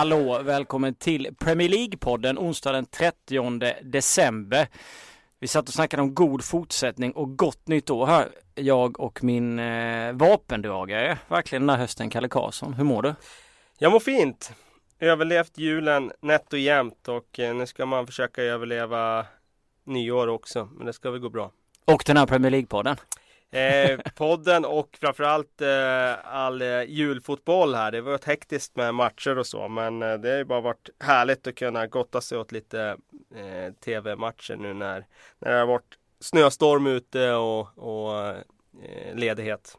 hallå, välkommen till Premier League-podden onsdag den 30 december. Vi satt och snackade om god fortsättning och gott nytt år här. Jag och min eh, vapendragare, verkligen den här hösten, Kalle Karlsson. Hur mår du? Jag mår fint. Överlevt julen nätt och jämnt och eh, nu ska man försöka överleva nyår också. Men det ska väl gå bra. Och den här Premier League-podden. Eh, podden och framförallt eh, all eh, julfotboll här. Det var ett hektiskt med matcher och så men eh, det har ju bara varit härligt att kunna gotta sig åt lite eh, tv-matcher nu när, när det har varit snöstorm ute och, och eh, ledighet.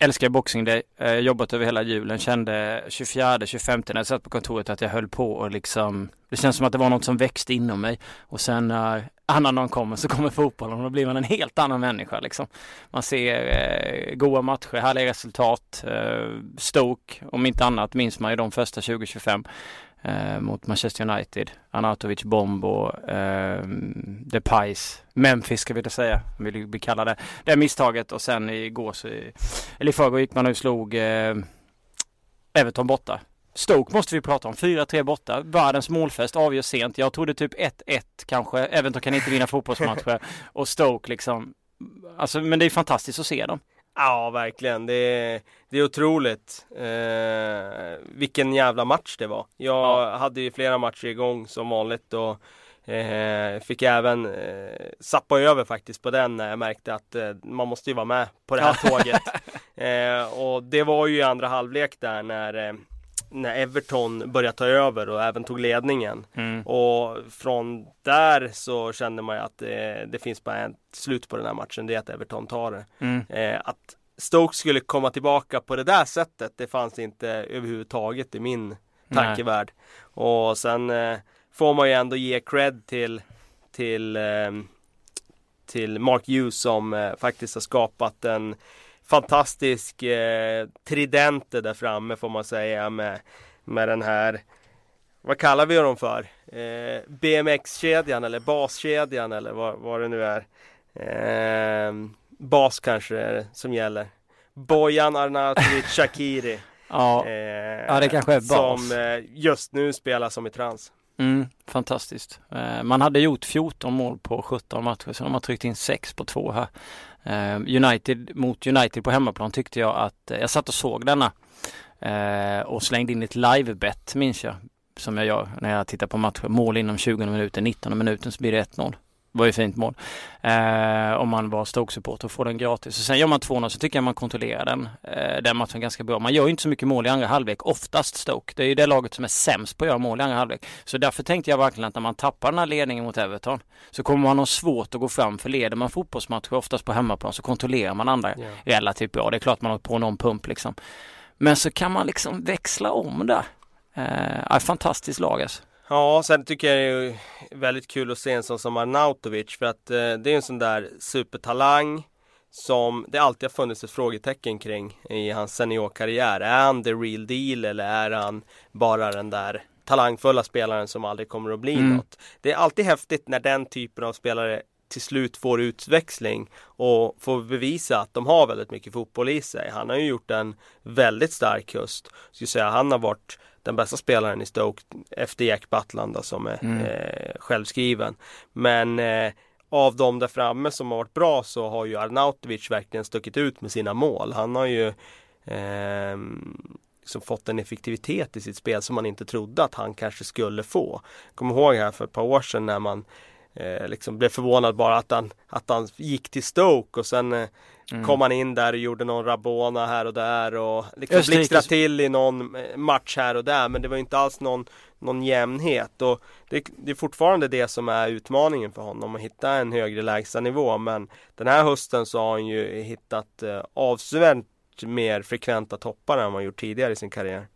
Älskar Boxing Day, eh, jobbat över hela julen, kände 24-25 när jag satt på kontoret att jag höll på och liksom Det känns som att det var något som växte inom mig och sen när annan kommer så kommer fotbollen och då blir man en helt annan människa liksom. Man ser eh, goda matcher, härliga resultat, eh, Stoke om inte annat minns man ju de första 2025 eh, mot Manchester United, Anatovic, Bombo, eh, Depais, Memphis ska vi väl säga, vill vi kalla det. Det misstaget och sen igår så, eller i förrgår gick man och slog eh, Everton borta. Stoke måste vi prata om. 4-3 borta. Världens målfest avgör sent. Jag trodde typ 1-1 kanske. Everton kan inte vinna fotbollsmatcher. Och Stoke liksom. Alltså men det är fantastiskt att se dem. Ja, verkligen. Det är, det är otroligt eh, vilken jävla match det var. Jag ja. hade ju flera matcher igång som vanligt och eh, fick även eh, sappa över faktiskt på den när jag märkte att eh, man måste ju vara med på det här tåget. Eh, och det var ju i andra halvlek där när eh, när Everton började ta över och även tog ledningen. Mm. Och från där så kände man ju att det, det, finns bara ett slut på den här matchen. Det är att Everton tar det. Mm. Eh, att Stoke skulle komma tillbaka på det där sättet. Det fanns inte överhuvudtaget i min tankevärld. Nej. Och sen eh, får man ju ändå ge cred till till, eh, till Mark Hughes som eh, faktiskt har skapat en fantastisk eh, tridente där framme får man säga med, med den här vad kallar vi dem för? Eh, BMX-kedjan eller baskedjan eller vad, vad det nu är. Eh, bas kanske är det som gäller. Bojan Arnautovic Shakiri. ja. Eh, ja, det kanske är bas. Som eh, just nu spelar som i trans. Mm, fantastiskt. Eh, man hade gjort 14 mål på 17 matcher så de har tryckt in 6 på två här. Eh, United mot United på hemmaplan tyckte jag att eh, jag satt och såg denna eh, och slängde in ett livebett minns jag som jag gör när jag tittar på matcher. Mål inom 20 minuter, 19 minuten så blir det 1-0 var ju fint mål. Eh, om man var Stoke-supporter och får den gratis. Och sen gör man 2-0 så tycker jag man kontrollerar den, eh, den matchen ganska bra. Man gör ju inte så mycket mål i andra halvlek, oftast Stoke. Det är ju det laget som är sämst på att göra mål i andra halvlek. Så därför tänkte jag verkligen att när man tappar den här ledningen mot Everton så kommer man ha svårt att gå fram. För leder man fotbollsmatcher oftast på hemmaplan så kontrollerar man andra yeah. relativt bra. Det är klart man har på någon pump liksom. Men så kan man liksom växla om där. Eh, fantastiskt lag alltså. Ja, sen tycker jag det är väldigt kul att se en sån som Arnautovic för att eh, det är en sån där supertalang som det alltid har funnits ett frågetecken kring i hans seniorkarriär. Är han the real deal eller är han bara den där talangfulla spelaren som aldrig kommer att bli mm. något? Det är alltid häftigt när den typen av spelare till slut får utväxling och får bevisa att de har väldigt mycket fotboll i sig. Han har ju gjort en väldigt stark höst. Skulle säga han har varit den bästa spelaren i Stoke efter Jack Butland som är mm. eh, självskriven. Men eh, av de där framme som har varit bra så har ju Arnautovic verkligen stuckit ut med sina mål. Han har ju eh, liksom fått en effektivitet i sitt spel som man inte trodde att han kanske skulle få. Kommer ihåg här för ett par år sedan när man eh, liksom blev förvånad bara att han, att han gick till Stoke och sen eh, mm. kom han in där och gjorde någon Rabona här och där och liksom blixtrade till i någon eh, match här och där men det var inte alls någon, någon jämnhet och det, det är fortfarande det som är utmaningen för honom att hitta en högre lägstanivå men den här hösten så har han ju hittat eh, avsevärt mer frekventa toppar än vad han gjort tidigare i sin karriär.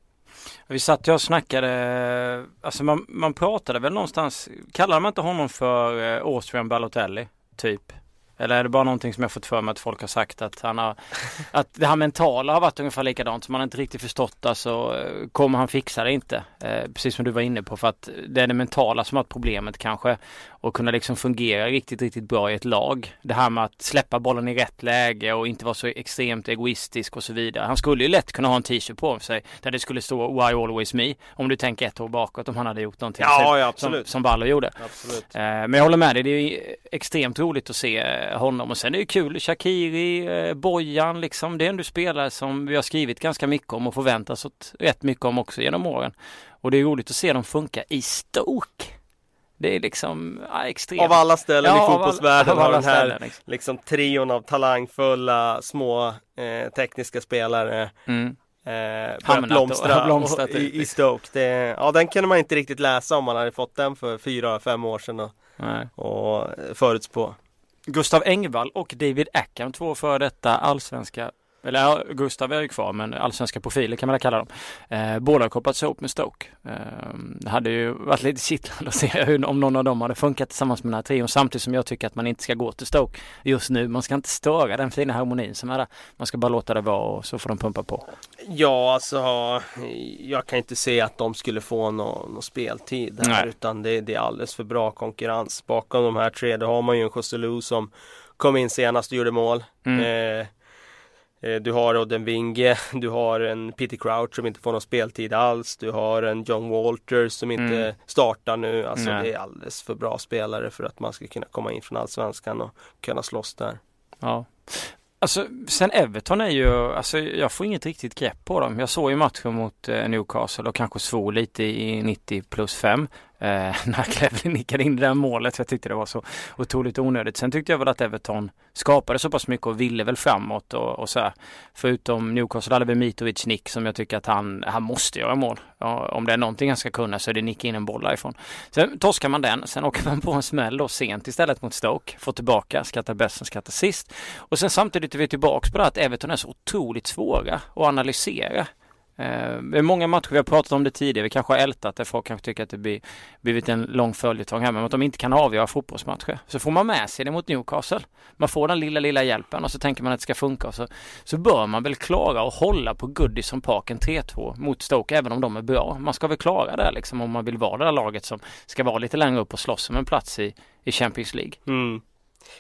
Vi satt ju och snackade, alltså man, man pratade väl någonstans, kallade man inte honom för eh, Austrian Balotelli? Typ. Eller är det bara någonting som jag fått för mig att folk har sagt att han har Att det här mentala har varit ungefär likadant som man inte riktigt förstått alltså Kommer han fixa det inte? Eh, precis som du var inne på för att det är det mentala som har varit problemet kanske och kunna liksom fungera riktigt, riktigt bra i ett lag. Det här med att släppa bollen i rätt läge och inte vara så extremt egoistisk och så vidare. Han skulle ju lätt kunna ha en t-shirt på sig där det skulle stå Why Always Me om du tänker ett år bakåt om han hade gjort någonting ja, ja, absolut. som, som Ballo gjorde. Absolut. Eh, men jag håller med dig, det är extremt roligt att se eh, honom och sen är det kul Shakiri, eh, Bojan liksom. Det är ändå spelare som vi har skrivit ganska mycket om och förväntas oss rätt mycket om också genom åren. Och det är roligt att se dem funka i Stoke. Det är liksom ja, extremt. Av alla ställen Ja, i fotbollsvärlden har den här ställen, liksom. liksom trion av talangfulla små eh, tekniska spelare Mm. eh, börjat blomstra har blomstrat och- i, i. Stoke. Det, ja, den kunde man inte riktigt läsa om man hade fått den för fyra, fem år sedan och, Nej. och förutspå. Gustav Engvall och David Ackham, två före detta allsvenska eller ja, Gustav är ju kvar men allsvenska profiler kan man väl kalla dem. Eh, båda har kopplats ihop med Stoke. Eh, det hade ju varit lite kittlande att se hur, om någon av dem hade funkat tillsammans med den här trion samtidigt som jag tycker att man inte ska gå till Stoke just nu. Man ska inte störa den fina harmonin som är där. Man ska bara låta det vara och så får de pumpa på. Ja, alltså jag kan inte se att de skulle få någon, någon speltid här Nej. utan det, det är alldeles för bra konkurrens. Bakom de här tre, då har man ju en Joselu som kom in senast och gjorde mål. Mm. Eh, du har Odden Winge, du har en Peter Crouch som inte får någon speltid alls. Du har en John Walters som inte Mm. startar nu. Alltså Nej. det är alldeles för bra spelare för att man ska kunna komma in från Allsvenskan och kunna slåss där. Ja. Alltså sen Everton är ju, alltså jag får inget riktigt grepp på dem. Jag såg ju matchen mot eh, Newcastle och kanske svor lite i 90 plus 5. Eh, när Cleverley nickade in det där målet. Jag tyckte det var så otroligt onödigt. Sen tyckte jag väl att Everton skapade så pass mycket och ville väl framåt och, och så här. Förutom Newcastle hade vi Mitovic nick som jag tycker att han, han måste göra mål. Ja, om det är någonting han ska kunna så är det nicka in en boll därifrån. Sen torskar man den, sen åker man på en smäll då sent istället mot Stoke. Får tillbaka, skrattar bäst som skrattar sist. Och sen samtidigt är vi tillbaks på det här att Everton är så otroligt svåra att analysera. Eh, det är många matcher, vi har pratat om det tidigare, vi kanske har ältat det, folk kanske tycker att det blir, blivit en lång följetong här, men att de inte kan avgöra fotbollsmatcher. Så får man med sig det mot Newcastle. Man får den lilla, lilla hjälpen och så tänker man att det ska funka och så, så bör man väl klara att hålla på Goodison Parken 3-2 mot Stoke, även om de är bra. Man ska väl klara det liksom om man vill vara det där laget som ska vara lite längre upp och slåss om en plats i, i Champions League. Mm.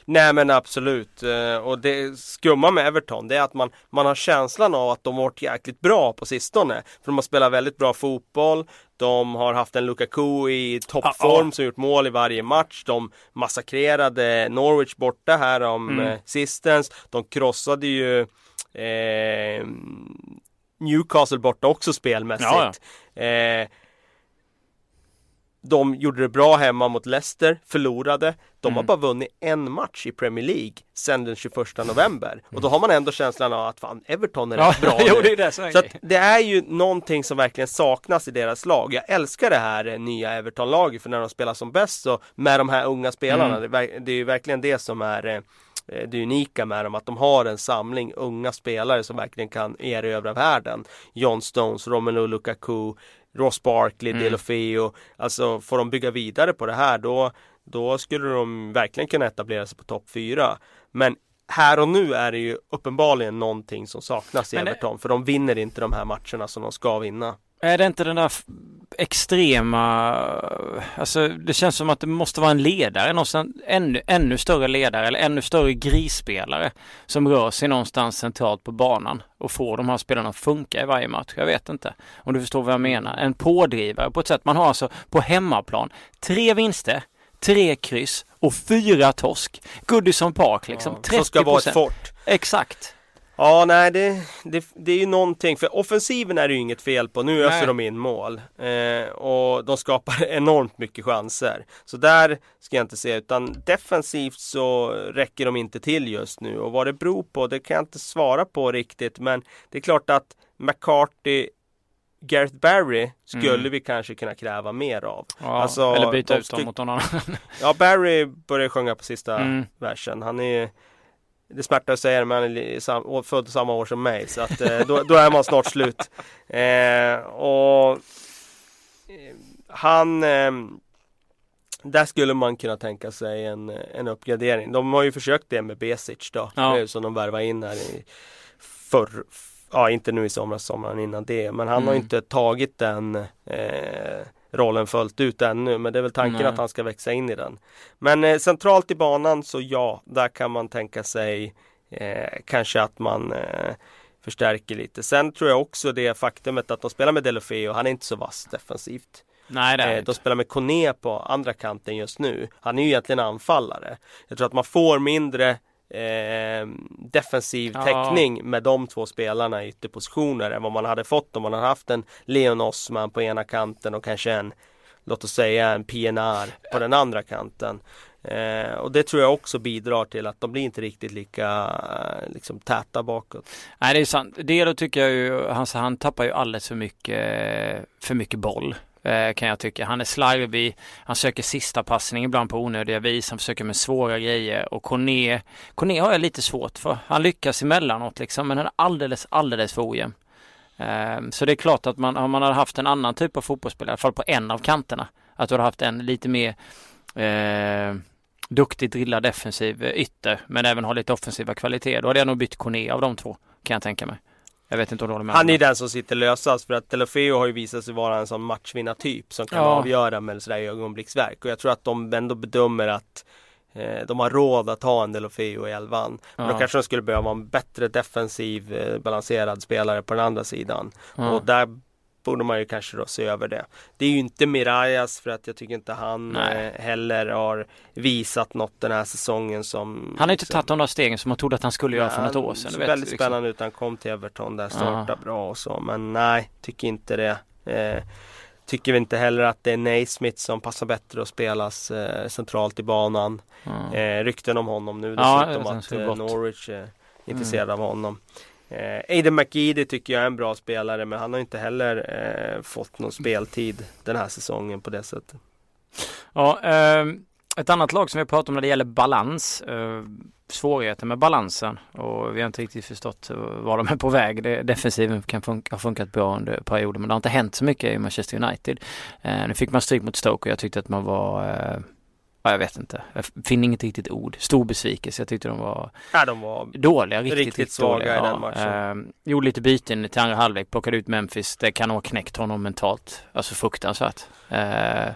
Nej men absolut. Eh, Och det skumma med Everton det är att man, man har känslan av att de har varit jäkligt bra på sistone. För de har spelat väldigt bra fotboll. De har haft en Lukaku i toppform Ja, som gjort mål i varje match. De massakrerade Norwich borta här om Mm. mm. sistens. De krossade ju eh, Newcastle borta också spelmässigt. Eh, de gjorde det bra hemma mot Leicester, förlorade. De har Mm. bara vunnit en match i Premier League sedan den 21 november. Och då har man ändå känslan av att fan, Everton är rätt bra jo nu. det är det är Så att grejen. det är ju någonting som verkligen saknas i deras lag. Jag älskar det här eh, nya Everton-laget för när de spelar som bäst så med de här unga spelarna. Mm. Det, är det är ju verkligen det som är eh, eh, det unika med dem, att de har en samling unga spelare som verkligen kan erövra världen. John Stones, Romelu Lukaku, Ross Barkley, Mm. Delofeo. Alltså får de bygga vidare på det här då, då skulle de verkligen kunna etablera sig på topp 4. Men här och nu är det ju uppenbarligen någonting som saknas i Men det- Everton. För de vinner inte de här matcherna som de ska vinna. Är det inte den där extrema, alltså det känns som att det måste vara en ledare någonstans, ännu, ännu större ledare eller ännu större grisspelare som rör sig någonstans centralt på banan och får de här spelarna att funka i varje match. Jag vet inte om du förstår vad jag menar. En pådrivare på ett sätt. Man har alltså på hemmaplan tre vinster, tre kryss och fyra torsk. Goodison Park liksom. Ja, 30 som ska vara ett fort. Exakt. Ja, nej, det, det, det är ju någonting. För offensiven är det ju inget fel på. Nu öser de in mål. Eh, och de skapar enormt mycket chanser. Så där ska jag inte säga. Utan defensivt så räcker de inte till just nu. Och vad det beror på, det kan jag inte svara på riktigt. Men det är klart att McCarthy Gareth Barry skulle Mm. vi kanske kunna kräva mer av. Ja, Alltså, eller byta ut dem mot någon annan. Ja, Barry börjar sjunga på sista Mm. versen. Han är det smärtar att säga det, men han är sam, född samma år som mig. Så att, eh, då, då är man snart slut. Eh, och eh, han... Eh, Där skulle man kunna tänka sig en, en uppgradering. De har ju försökt det med Besic då, Ja. som de värvade in här i förr, ja inte nu i somras, sommaren innan det, men han har Mm. inte tagit den eh, rollen fullt ut ännu, men det är väl tanken Nej. att han ska växa in i den. Men eh, centralt i banan så ja, där kan man tänka sig eh, kanske att man eh, förstärker lite. Sen tror jag också det faktumet att de spelar med Delofeo, han är inte så vass defensivt. Nej det är Eh, de spelar med Kone på andra kanten just nu. Han är ju egentligen anfallare. Jag tror att man får mindre eh, defensiv Ja. täckning med de två spelarna i ytterpositioner än vad man hade fått om man hade haft en Leon Osman på ena kanten och kanske en låt oss säga en PNR på den andra kanten. Eh, och det tror jag också bidrar till att de blir inte riktigt lika eh, liksom, täta bakåt. Nej det är sant. Det då tycker jag ju, han, han tappar ju alldeles för mycket, för mycket boll. Eh, kan jag tycka. Han är slarvig, han söker sista passning ibland på onödiga vis, han försöker med svåra grejer och Kone, Kone har jag lite svårt för. Han lyckas emellanåt liksom men han är alldeles, alldeles för ojämn. Ehm, så det är klart att man, om man hade haft en annan typ av fotbollsspelare, i alla fall på en av kanterna, att du hade haft en lite mer eh, duktig drillad defensiv eh, ytter men även har lite offensiva kvaliteter. Då hade jag nog bytt Kone av de två kan jag tänka mig. Jag vet inte om du håller med Han är den som sitter lösast för att Telefeo har ju visat sig vara en sån matchvinnartyp som kan Ja. avgöra med sådär ögonblicksverk. Och jag tror att de ändå bedömer att eh, de har råd att ha en Delofeo i elvan. Men Ja. då kanske de skulle behöva en bättre defensiv eh, balanserad spelare på den andra sidan. Ja. Och där borde man ju kanske då se över det. Det är ju inte Mirajas för att jag tycker inte han Nej. eh, heller har visat något den här säsongen som Han har inte liksom- tagit de där stegen som man trodde att han skulle göra för något år sedan. såg väldigt liksom. spännande ut. Han kom till Everton där, startade Ja. bra och så. Men nej, tycker inte det. Eh, tycker vi inte heller att det är Naismith som passar bättre att spelas eh, centralt i banan. Ja. Eh, rykten om honom nu Ja, dessutom han att eh. Norwich är intresserad av honom. Eh, Aiden McGeady tycker jag är en bra spelare men han har inte heller eh, fått någon speltid den här säsongen på det sättet. Ja, eh, ett annat lag som vi har pratat om när det gäller balans. Eh, svårigheter med balansen och vi har inte riktigt förstått eh, var de är på väg. Det, defensiven kan funka, har funkat bra under perioder men det har inte hänt så mycket i Manchester United. Eh, nu fick man stryk mot Stoke och jag tyckte att man var eh, Ja, jag vet inte. Jag finner inget riktigt ord. Stor besvikelse. Jag tyckte de var Ja, de var dåliga. Riktigt, Riktigt riktigt svaga dåliga. i den matchen. Eh, gjorde lite byten till andra halvlek. Plockade ut Memphis. Det kan ha knäckt honom mentalt. Alltså fruktansvärt. Eh,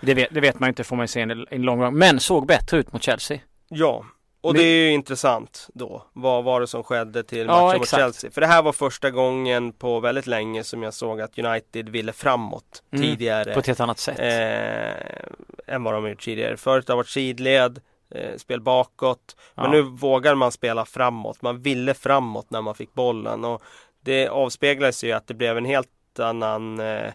det, vet, det vet man inte får man ju se en, en lång gång. Men såg bättre ut mot Chelsea. Ja, och Men- det är ju intressant då. Vad var det som skedde till Ja, matchen mot exakt. Chelsea? För det här var första gången på väldigt länge som jag såg att United ville framåt Mm, tidigare. På ett helt annat sätt. eh, än vad de gjort tidigare. Förut har det varit sidled, eh, spel bakåt. Men Ja. nu vågar man spela framåt. Man ville framåt när man fick bollen. Och det avspeglas ju att det blev en helt annan eh,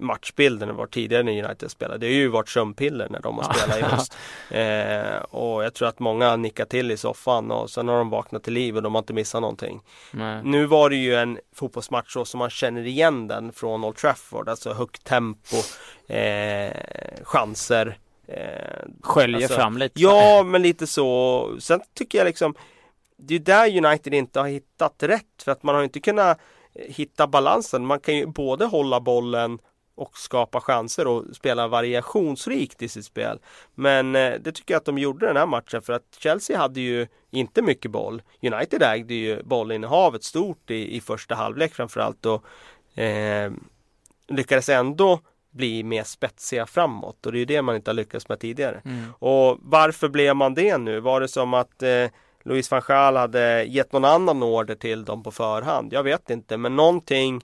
matchbild än var tidigare när United spelade. Det har ju varit sömnpiller när de har spelat i höst. Eh, och jag tror att många nickar till i soffan och sen har de vaknat till liv och de har inte missat någonting. Nej. Nu var det ju en fotbollsmatch så som man känner igen den från Old Trafford. Alltså högt tempo, eh, chanser. Eh, Sköljer alltså, fram lite. Ja, men lite så. Sen tycker jag liksom Det är där United inte har hittat rätt för att man har inte kunnat hitta balansen. Man kan ju både hålla bollen och skapa chanser och spela variationsrikt i sitt spel. Men eh, det tycker jag att de gjorde den här matchen för att Chelsea hade ju inte mycket boll. United ägde ju bollinnehavet stort i, i första halvlek framförallt och eh, lyckades ändå bli mer spetsiga framåt och det är ju det man inte har lyckats med tidigare. Mm. Och varför blev man det nu? Var det som att eh, Louis van Gaal hade gett någon annan order till dem på förhand? Jag vet inte, men någonting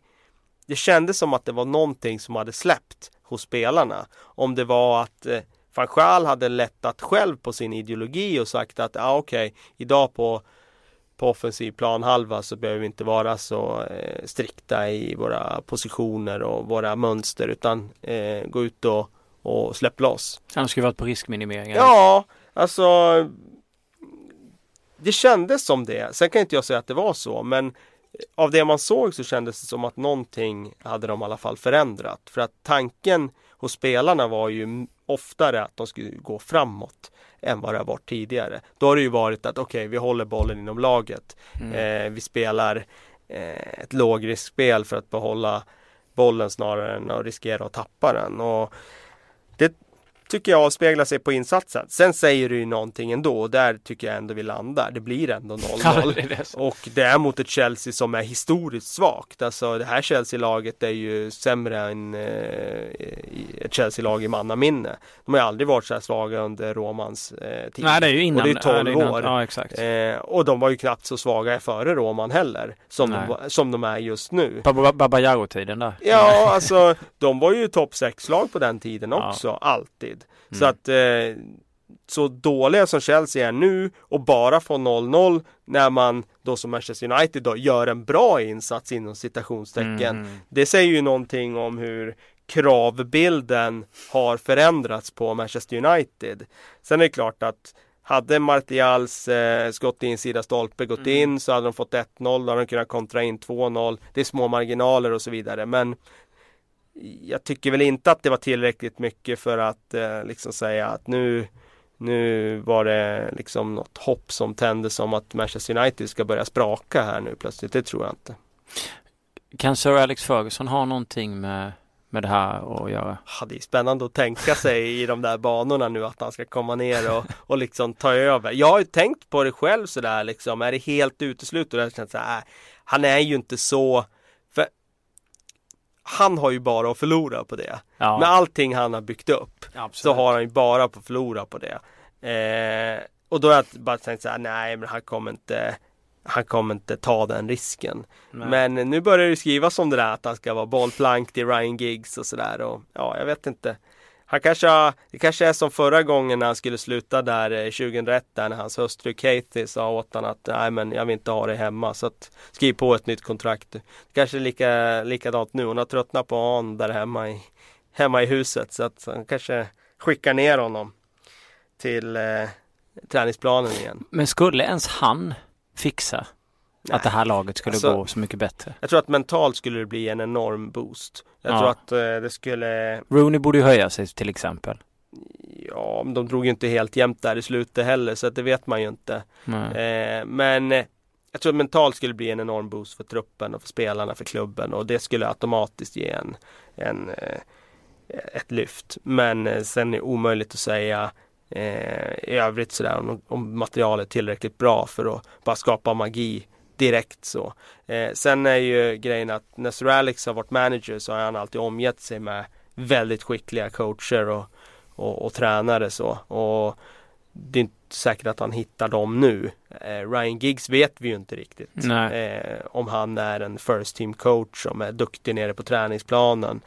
Det kändes som att det var någonting som hade släppt hos spelarna. Om det var att eh, van Gaal hade lättat själv på sin ideologi och sagt att ah, okej, idag på på offensiv planhalva så behöver vi inte vara så eh, strikta i våra positioner och våra mönster utan eh, gå ut och, och släpp loss. Han skulle varit på riskminimering. Ja, alltså Det kändes som det. Sen kan inte jag säga att det var så men av det man såg så kändes det som att någonting hade de i alla fall förändrat. För att tanken hos spelarna var ju oftare att de skulle gå framåt än vad det har varit tidigare. Då har det ju varit att okej, vi håller bollen inom laget. Mm. Eh, vi spelar eh, ett lågriskspel för att behålla bollen snarare än att riskera att tappa den. Och det tycker jag avspeglar sig på insatsen. Sen säger du ju någonting ändå och där tycker jag ändå vi landar. Det blir ändå 0-0. och det är mot ett Chelsea som är historiskt svagt. Alltså det här Chelsea-laget är ju sämre än eh, ett Chelsea-lag i mannaminne. De har ju aldrig varit så här svaga under Romans eh, tid. Nej, det är ju innan. Och det är 12 innan, år. Ja, exakt. Eh, och de var ju knappt så svaga före Roman heller. Som, de, som de är just nu. Babayaro-tiden där. Ja, alltså de var ju topp 6-lag på den tiden också. Ja. Alltid. Mm. Så att eh, så dåliga som Chelsea är nu och bara få 0-0 när man då som Manchester United då gör en bra insats inom citationstecken. Mm. Det säger ju någonting om hur kravbilden har förändrats på Manchester United. Sen är det klart att hade Martials eh, skott i insida stolpe gått mm. in så hade de fått 1-0, då hade de kunnat kontra in 2-0. Det är små marginaler och så vidare men jag tycker väl inte att det var tillräckligt mycket för att eh, liksom säga att nu nu var det liksom något hopp som tändes om att Manchester United ska börja spraka här nu plötsligt. Det tror jag inte. Kan Sir Alex Ferguson ha någonting med, med det här att göra? Ja, det är spännande att tänka sig i de där banorna nu att han ska komma ner och, och liksom ta över. Jag har ju tänkt på det själv sådär liksom. Är det helt uteslutet? Jag känner så här, äh, han är ju inte så han har ju bara att förlora på det. Ja. Med allting han har byggt upp Absolut. så har han ju bara att förlora på det. Eh, och då har jag bara tänkt så här, nej men han kommer inte han kommer inte ta den risken. Nej. Men nu börjar det skrivas om det där att han ska vara bollplank till Ryan Giggs och sådär och ja, jag vet inte. Han kanske har, det kanske är som förra gången när han skulle sluta där eh, 2001 där när hans hustru Katie sa åt honom att nej men jag vill inte ha dig hemma så att skriv på ett nytt kontrakt. Det kanske är lika, likadant nu. Hon har tröttnat på honom där hemma i, hemma i huset så att han kanske skickar ner honom till eh, träningsplanen igen. Men skulle ens han fixa att det här laget skulle alltså, gå så mycket bättre. Jag tror att mentalt skulle det bli en enorm boost. Jag ja. tror att eh, det skulle Rooney borde ju höja sig till exempel. Ja, men de drog ju inte helt jämnt där i slutet heller så att det vet man ju inte. Eh, men eh, jag tror att mentalt skulle det bli en enorm boost för truppen och för spelarna, för klubben och det skulle automatiskt ge en, en eh, ett lyft. Men eh, sen är det omöjligt att säga eh, i övrigt sådär om, om materialet är tillräckligt bra för att bara skapa magi direkt så. Eh, sen är ju grejen att när Sir Alex har varit manager så har han alltid omgett sig med väldigt skickliga coacher och, och, och tränare så. Och det är inte säkert att han hittar dem nu. Eh, Ryan Giggs vet vi ju inte riktigt. Eh, om han är en first team coach som är duktig nere på träningsplanen.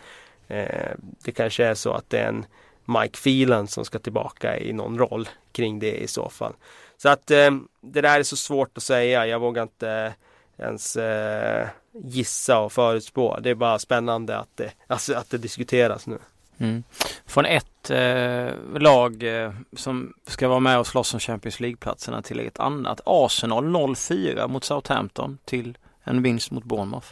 Eh, det kanske är så att det är en Mike Phelan som ska tillbaka i någon roll kring det i så fall. Så att eh, det där är så svårt att säga. Jag vågar inte ens eh, gissa och förutspå. Det är bara spännande att det, alltså, att det diskuteras nu. Mm. Från ett eh, lag eh, som ska vara med och slåss om Champions League-platserna till ett annat. Arsenal 0-4 mot Southampton till en vinst mot Bournemouth.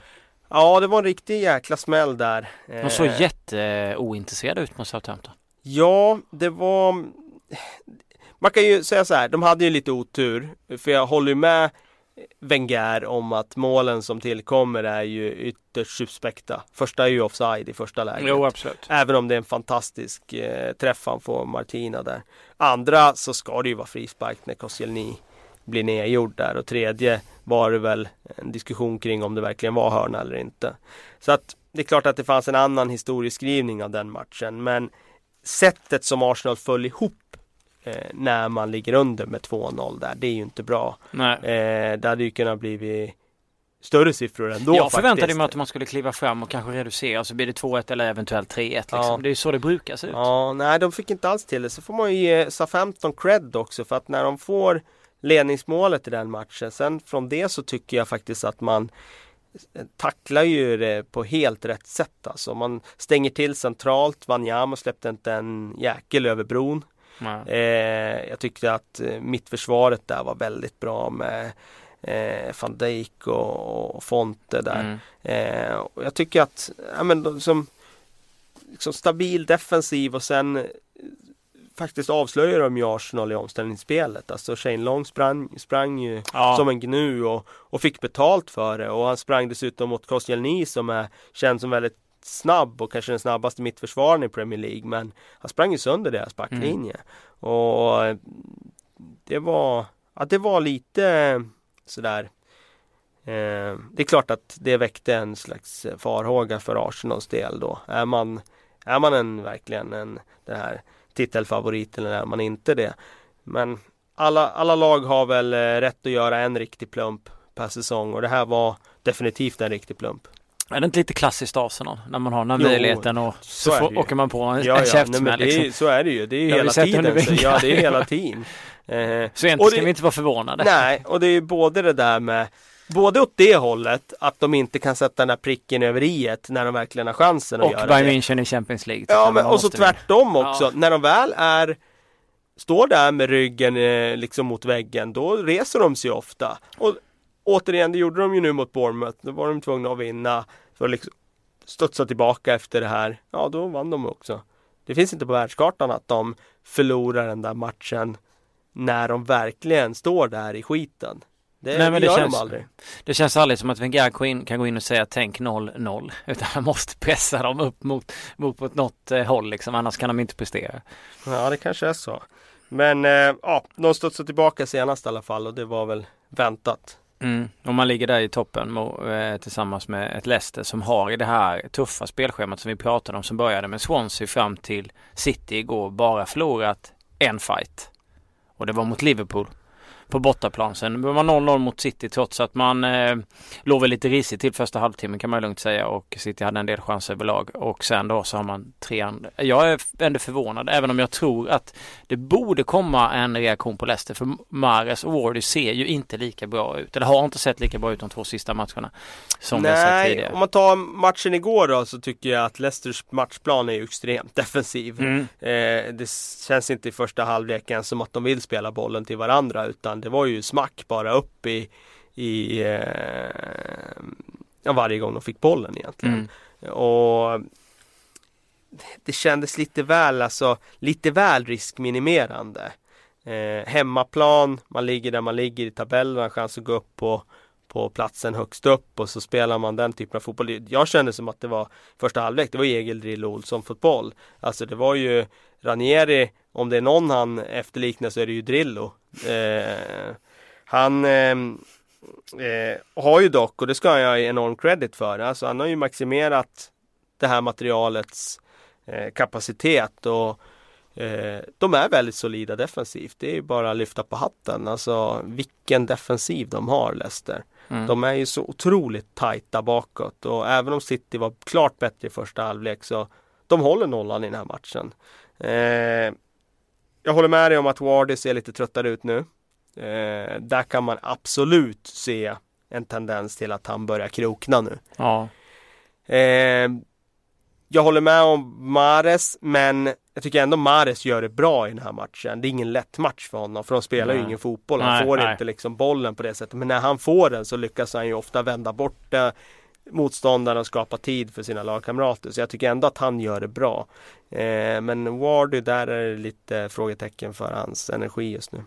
Ja, det var en riktig jäkla smäll där. De såg eh, jätteointresserade ut mot Southampton. Ja, det var man kan ju säga så här, de hade ju lite otur. För jag håller med Wenger om att målen som tillkommer är ju ytterst suspekta. Första är ju offside i första läget. Jo, absolut. Även om det är en fantastisk eh, träff han får Martina där. Andra så ska det ju vara frispark när Koscielny blir nedgjord där och tredje var det väl en diskussion kring om det verkligen var hörna eller inte. Så att det är klart att det fanns en annan historieskrivning av den matchen men sättet som Arsenal föll ihop eh, när man ligger under med 2-0 där. Det är ju inte bra. Nej. Eh, det hade ju kunnat bli större siffror ändå Jag förväntade mig att man skulle kliva fram och kanske reducera så blir det 2-1 eller eventuellt 3-1 liksom. ja. Det är ju så det brukar se ut. Ja, nej de fick inte alls till det. Så får man ju ge SA-15 cred också för att när de får ledningsmålet i den matchen. Sen från det så tycker jag faktiskt att man tacklar ju det på helt rätt sätt. Alltså man stänger till centralt. Wanyama släppte inte en jäkel över bron. Eh, jag tyckte att eh, mittförsvaret där var väldigt bra med eh, van Dijk och, och Fonte där. Mm. Eh, och jag tycker att ja, men, som, liksom stabil defensiv och sen eh, faktiskt avslöjar de ju Arsenal i omställningsspelet. Alltså Shane Long sprang, sprang ju ja. som en gnu och, och fick betalt för det och han sprang dessutom mot Koscielny som är känd som väldigt snabb och kanske den snabbaste mittförsvararen i Premier League men han sprang ju sönder deras backlinje. Mm. Och det var, att det var lite eh, sådär eh, Det är klart att det väckte en slags farhåga för Arsenals del då. Är man, är man en, verkligen en, den här titelfavorit eller är man inte det? Men alla, alla lag har väl eh, rätt att göra en riktig plump per säsong och det här var definitivt en riktig plump. Är det inte lite klassiskt Arsenal? När man har den här jo, möjligheten och så, så får, åker man på en, ja, en käftsmäll. Ja, liksom. så är det ju. Det är ju hela tiden. Så, ja, det är hela tiden. Eh, så egentligen ska vi inte vara förvånade. Nej, och det är ju både det där med Både åt det hållet, att de inte kan sätta den här pricken över i när de verkligen har chansen att och göra det. Och Bayern München i Champions League. Ja, men och så tvärtom också. Ja. När de väl är Står där med ryggen eh, liksom mot väggen, då reser de sig ofta. Och återigen, det gjorde de ju nu mot Bournemouth. Då var de tvungna att vinna för att liksom studsa tillbaka efter det här. Ja, då vann de också. Det finns inte på världskartan att de förlorar den där matchen när de verkligen står där i skiten. Det, Nej, men det, gör känns, de aldrig. Det känns aldrig som att Wenger kan gå in och säga tänk 0-0. Utan man måste pressa dem upp mot, mot, mot något eh, håll liksom. Annars kan de inte prestera. Ja, det kanske är så. Men eh, ja, de studsade tillbaka senast i alla fall och det var väl väntat. Mm. Om man ligger där i toppen eh, tillsammans med ett Leicester som har i det här tuffa spelschemat som vi pratade om som började med Swansea fram till City igår bara förlorat en fight. Och det var mot Liverpool på bortaplan. Sen var man 0-0 mot City trots att man eh, låg väl lite risigt till första halvtimmen kan man lugnt säga och City hade en del chanser överlag. Och sen då så har man tre andra. Jag är ändå förvånad även om jag tror att det borde komma en reaktion på Leicester för Mares och Wardy ser ju inte lika bra ut. Eller har inte sett lika bra ut de två sista matcherna. Som Nej, sett tidigare. om man tar matchen igår då så tycker jag att Leicesters matchplan är ju extremt defensiv. Mm. Eh, det känns inte i första halvleken som att de vill spela bollen till varandra utan utan det var ju smack bara upp i, i eh, ja, varje gång de fick bollen egentligen. Mm. Och det kändes lite väl, alltså lite väl riskminimerande. Eh, hemmaplan, man ligger där man ligger i tabellen, har chans att gå upp på, på platsen högst upp och så spelar man den typen av fotboll. Jag kände som att det var första halvlek, det var Egil Drill Olsson fotboll. Alltså det var ju Ranieri, om det är någon han efterliknar så är det ju Drillo. Eh, han eh, eh, har ju dock, och det ska jag ha enorm credit för, alltså han har ju maximerat det här materialets eh, kapacitet och eh, de är väldigt solida defensivt. Det är ju bara att lyfta på hatten. Alltså vilken defensiv de har Leicester. Mm. De är ju så otroligt tajta bakåt och även om City var klart bättre i första halvlek så de håller nollan i den här matchen. Eh, jag håller med dig om att Wardy ser lite tröttare ut nu. Eh, där kan man absolut se en tendens till att han börjar krokna nu. Ja. Eh, jag håller med om Mares, men jag tycker ändå Mares gör det bra i den här matchen. Det är ingen lätt match för honom, för de spelar nej. ju ingen fotboll. Han nej, får nej. inte liksom bollen på det sättet. Men när han får den så lyckas han ju ofta vända bort det motståndaren och skapa tid för sina lagkamrater. Så jag tycker ändå att han gör det bra. Eh, men Wardy, där är det lite frågetecken för hans energi just nu.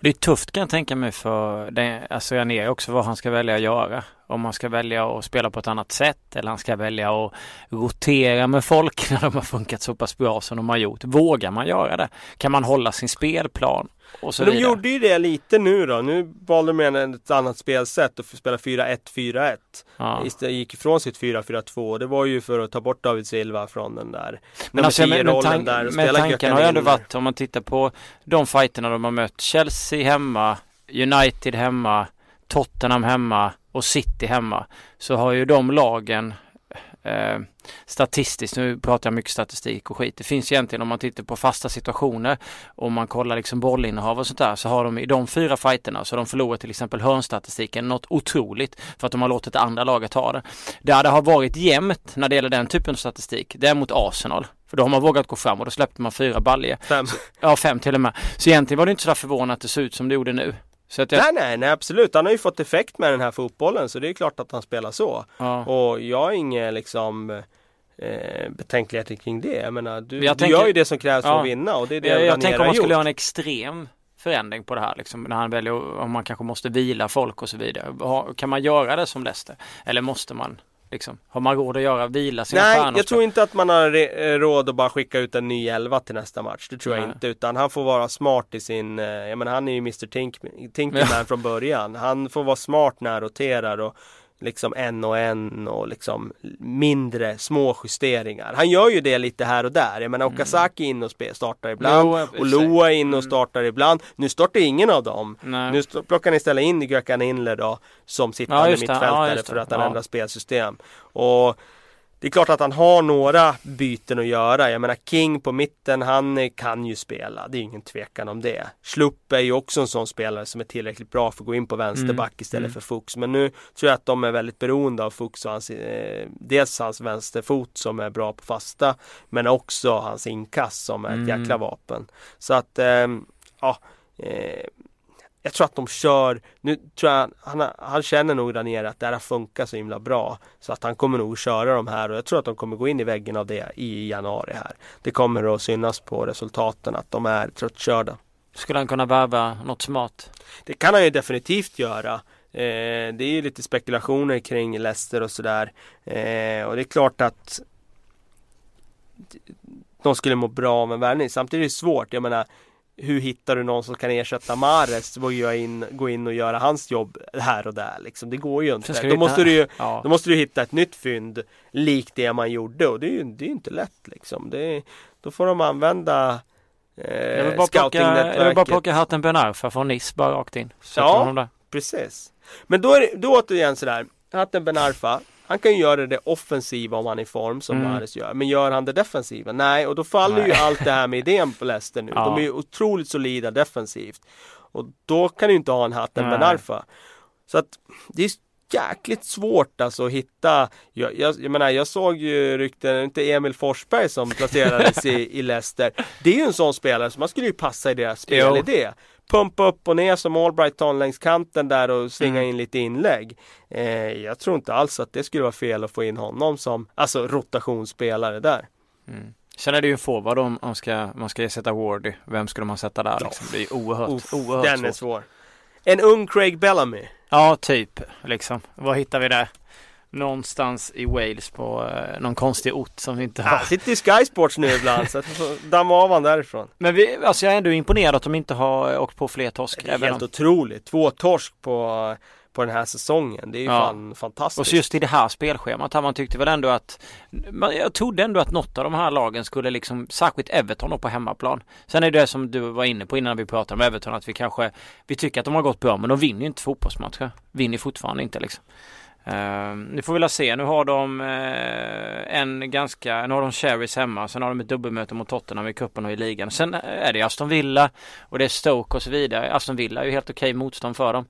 Det är tufft kan jag tänka mig för det, alltså Janér också vad han ska välja att göra. Om han ska välja att spela på ett annat sätt eller han ska välja att rotera med folk när de har funkat så pass bra som de har gjort. Vågar man göra det? Kan man hålla sin spelplan? Och så de vidare. gjorde ju det lite nu då. Nu valde de ett annat spelsätt och spela 4-1-4-1. Ja. Istället gick ifrån sitt 4-4-2. Det var ju för att ta bort David Silva från den där Men, alltså, men, men, tank, där men tanken har ju ändå varit om man tittar på de fighterna de har mött. Chelsea hemma, United hemma, Tottenham hemma och City hemma. Så har ju de lagen eh, statistiskt, nu pratar jag mycket statistik och skit. Det finns egentligen om man tittar på fasta situationer och man kollar liksom bollinnehav och sånt där så har de i de fyra fighterna så har de förlorat till exempel hörnstatistiken något otroligt för att de har låtit det andra laget ha det. Där det har varit jämnt när det gäller den typen av statistik, det är mot Arsenal. För då har man vågat gå fram och då släppte man fyra baljer. Fem. Ja, fem till och med. Så egentligen var det inte så där förvånat att det ser ut som det gjorde nu. Jag... Nej, nej, nej, absolut. Han har ju fått effekt med den här fotbollen så det är klart att han spelar så. Ja. Och jag har inget liksom eh, betänkligheter kring det. Jag menar, du, jag du tänker... gör ju det som krävs ja. för att vinna och det är det Jag, jag tänker om man skulle ha en extrem förändring på det här liksom, när han väljer om man kanske måste vila folk och så vidare. Kan man göra det som Leicester? Eller måste man Liksom. Har man råd att göra, vila sina Nej, stjärnor? jag tror inte att man har eh, råd att bara skicka ut en ny elva till nästa match. Det tror jag Nej. inte. Utan han får vara smart i sin, eh, jag menar han är ju Mr Tink, Tinkerman Ja. från början. Han får vara smart när han roterar och liksom en och en och liksom mindre små justeringar. Han gör ju det lite här och där. Jag menar Okazaki är inne och startar ibland. Jo, och Loa inne och Mm. startar ibland. Nu startar ingen av dem. Nej. Nu plockar ni istället in Gökhan Inler då som Ja, sittande. Ja, mittfältare det. för att han Ja. ändrar spelsystem. Och det är klart att han har några byten att göra. Jag menar King på mitten, han eh, kan ju spela. Det är ingen tvekan om det. Schlupp är ju också en sån spelare som är tillräckligt bra för att gå in på vänsterback Mm, istället mm. för Fuchs. Men nu tror jag att de är väldigt beroende av Fuchs och hans, eh, dels hans vänsterfot som är bra på fasta, men också hans inkast som är ett Mm. jäkla vapen. Så att, ehm, ja. Eh, jag tror att de kör, nu tror jag han, han känner nog där nere att det här har funkat så himla bra. Så att han kommer nog köra de här och jag tror att de kommer gå in i väggen av det i januari här. Det kommer att synas på resultaten att de är tröttkörda. Skulle han kunna värva något smart? Det kan han ju definitivt göra. Eh, det är ju lite spekulationer kring Leicester och sådär. Eh, och det är klart att de skulle må bra av en värvning. Samtidigt är det svårt. Jag menar, hur hittar du någon som kan ersätta Mahrez och in, gå in och göra hans jobb här och där liksom. Det går ju inte. Då måste, du ju, Ja. då måste du hitta ett nytt fynd likt det man gjorde och det är ju det är inte lätt liksom. Det då får de använda Jag vill eh, bara plocka, jag vill bara plocka hatten Ben Arfa från Nice bara rakt in. Sätter Ja. Precis. Men då är det, då återigen sådär. Hatten Ben Arfa. Han kan ju göra det offensiva om han är i form som Mm. Mahrez gör. Men gör han det defensiva? Nej, och då faller ju Nej. allt det här med idén på Leicester nu. Ja. De är ju otroligt solida defensivt. Och då kan du ju inte ha en Hatten. Ben Arfa. Så att det är jäkligt svårt alltså att hitta. Jag, jag, jag menar, jag såg ju rykten, inte Emil Forsberg som placerades i, i Leicester. Det är ju en sån spelare som man skulle ju passa i deras spelidé. Pumpa upp och ner som Albrighton längs kanten där och svinga Mm. in lite inlägg. Eh, jag tror inte alls att det skulle vara fel att få in honom som alltså rotationsspelare där. Mm. Sen är det ju en forward om man ska, man ska sätta Wardy. Vem skulle man sätta där? Liksom? Det är oerhört, oerhört den är svårt. svår. En ung Craig Bellamy. Ja, typ. Liksom. Vad hittar vi där? Någonstans i Wales på eh, någon konstig ort som vi inte har. Han sitter i Sky Sports nu ibland så damma av han därifrån. Men vi, alltså jag är ändå imponerad att de inte har eh, åkt på fler torsk. Det är helt om- otroligt. Två torsk på, på den här säsongen. Det är ju Ja. fan fantastiskt. Och så just i det här spelschemat här man tyckte väl ändå att man, Jag trodde ändå att något av de här lagen skulle liksom Särskilt Everton då på hemmaplan Sen är det som du var inne på innan vi pratade om Everton att vi kanske Vi tycker att de har gått bra men de vinner ju inte fotbollsmatcher Vinner fortfarande inte liksom Uh, nu får vi väl se, nu har de eh, en ganska, nu har de Cherries hemma, sen har de ett dubbelmöte mot Tottenham i cupen och i ligan. Sen är det Aston Villa och det är Stoke och så vidare. Aston Villa är ju helt okej motstånd för dem.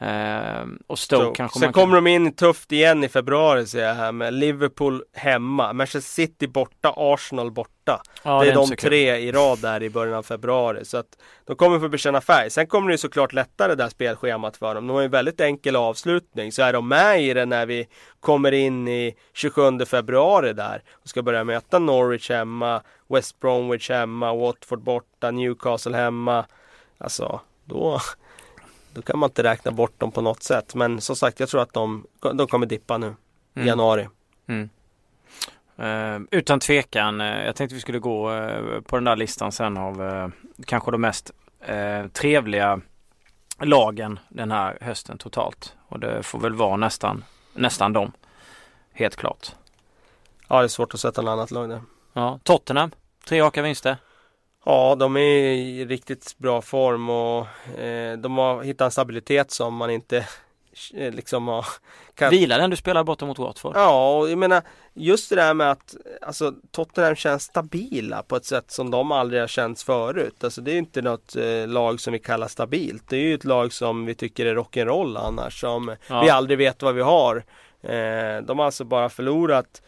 Eh, och Stoke, kanske Sen kan- kommer de in tufft igen i februari ser jag här med Liverpool hemma, Manchester City borta, Arsenal borta. Ja, det är inte de så kul. tre i rad där i början av februari. Så att de kommer få bekänna färg. Sen kommer det såklart lättare det där spelschemat för dem. De har ju en väldigt enkel avslutning. Så är de med i det när vi kommer in i 27 februari där och ska börja möta Norwich hemma, West Bromwich hemma, Watford borta, Newcastle hemma. Alltså, då, då kan man inte räkna bort dem på något sätt. Men som sagt, jag tror att de, de kommer dippa nu i Mm. januari. Mm. Eh, utan tvekan, eh, jag tänkte vi skulle gå eh, på den där listan sen av kanske de mest trevliga lagen den här hösten totalt. Och det får väl vara nästan, nästan dem. Helt klart. Ja, det är svårt att sätta något annat lag där. Ja, Tottenham, tre raka vinster. Ja, de är i riktigt bra form och eh, de har hittat en stabilitet som man inte eh, liksom har Kan- Vila den du spelar borta mot Watford. Ja, och jag menar just det där med att alltså, Tottenham känns stabila på ett sätt som de aldrig har känts förut. Alltså det är inte något eh, lag som vi kallar stabilt. Det är ju ett lag som vi tycker är rock'n'roll annars. Som Ja. vi aldrig vet vad vi har. Eh, de har alltså bara förlorat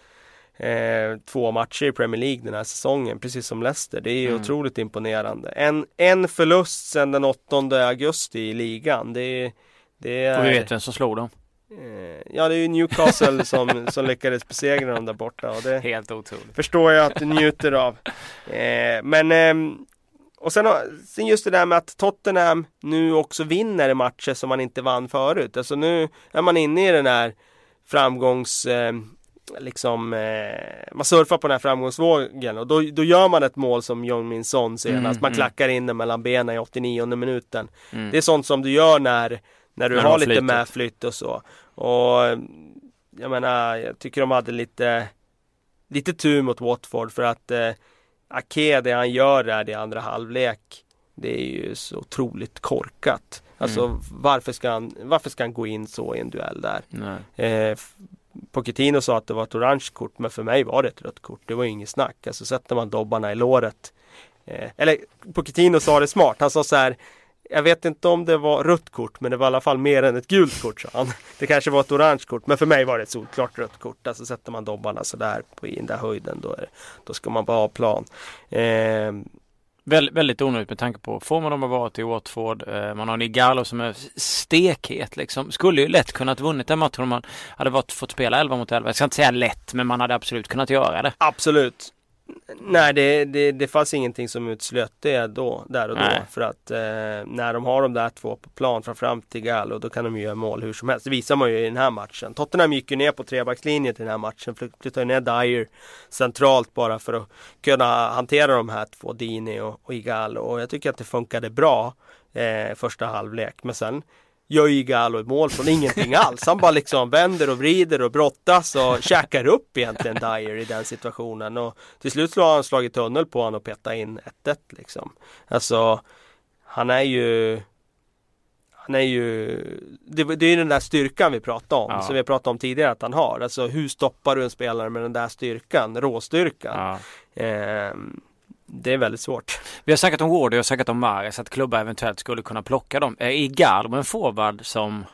eh, två matcher i Premier League den här säsongen, precis som Leicester. Det är Mm. otroligt imponerande. En, en förlust sedan den 8 augusti i ligan. Det, det är... Och vi vet vem som slog dem. Eh, Ja det är ju Newcastle som, som lyckades besegra dem där borta och det Helt otroligt. förstår jag att du njuter av. Eh, men ehm, och sen, sen just det där med att Tottenham nu också vinner matcher som man inte vann förut. Alltså nu är man inne i den här framgångs eh, liksom, eh, man surfar på den här framgångsvågen och då, då gör man ett mål som Jong Min Son senast. Mm, man mm. klackar in den mellan benen i 89 minuten. Mm. Det är sånt som du gör när, när du när har lite medflytt och så. Och jag menar, jag tycker de hade lite lite tur mot Watford för att eh, Ake, det han gör där i andra halvlek det är ju så otroligt korkat. Alltså mm. varför, ska han, varför ska han gå in så i en duell där? Eh, Pochettino sa att det var ett orange kort men för mig var det ett rött kort. Det var inget snack. Alltså sätter man dobbarna i låret. Eh, eller Pochettino sa det smart. Han sa så här jag vet inte om det var rött kort men det var i alla fall mer än ett gult kort sa han. Det kanske var ett orange kort men för mig var det ett solklart rött kort. Alltså sätter man dobbarna sådär på i den där höjden då, är, då ska man bara ha plan. Eh, Väldigt onödigt med tanke på formen de har varit i, Watford. Eh, man har en som är stekhet liksom. Skulle ju lätt kunnat vunnit den matchen om man hade varit, fått spela 11 mot 11. Jag ska inte säga lätt men man hade absolut kunnat göra det. Absolut. Nej, det, det, det fanns ingenting som utslöt det då, där och då. Nej. För att eh, när de har de där två på plan framförallt till Gallo, då kan de ju göra mål hur som helst. Det visar man ju i den här matchen. Tottenham gick ju ner på trebackslinjen till den här matchen. Flyttade ner Dyer centralt bara för att kunna hantera de här två, Dini och, och Igalo. Och jag tycker att det funkade bra eh, första halvlek. Men sen gör ju Igalo mål från ingenting alls. Han bara liksom vänder och vrider och brottas och käkar upp egentligen Dyer i den situationen. Och till slut så har han slagit tunnel på honom och petat in 1-1 liksom. Alltså, han är ju han är ju det, det är den där styrkan vi pratar om, ja. som vi pratat om tidigare att han har. Alltså hur stoppar du en spelare med den där styrkan, råstyrkan? Ja. Eh, det är väldigt svårt. Vi har snackat om Wardy och snackat om Mares att klubbar eventuellt skulle kunna plocka dem. Är Igalmo en forward som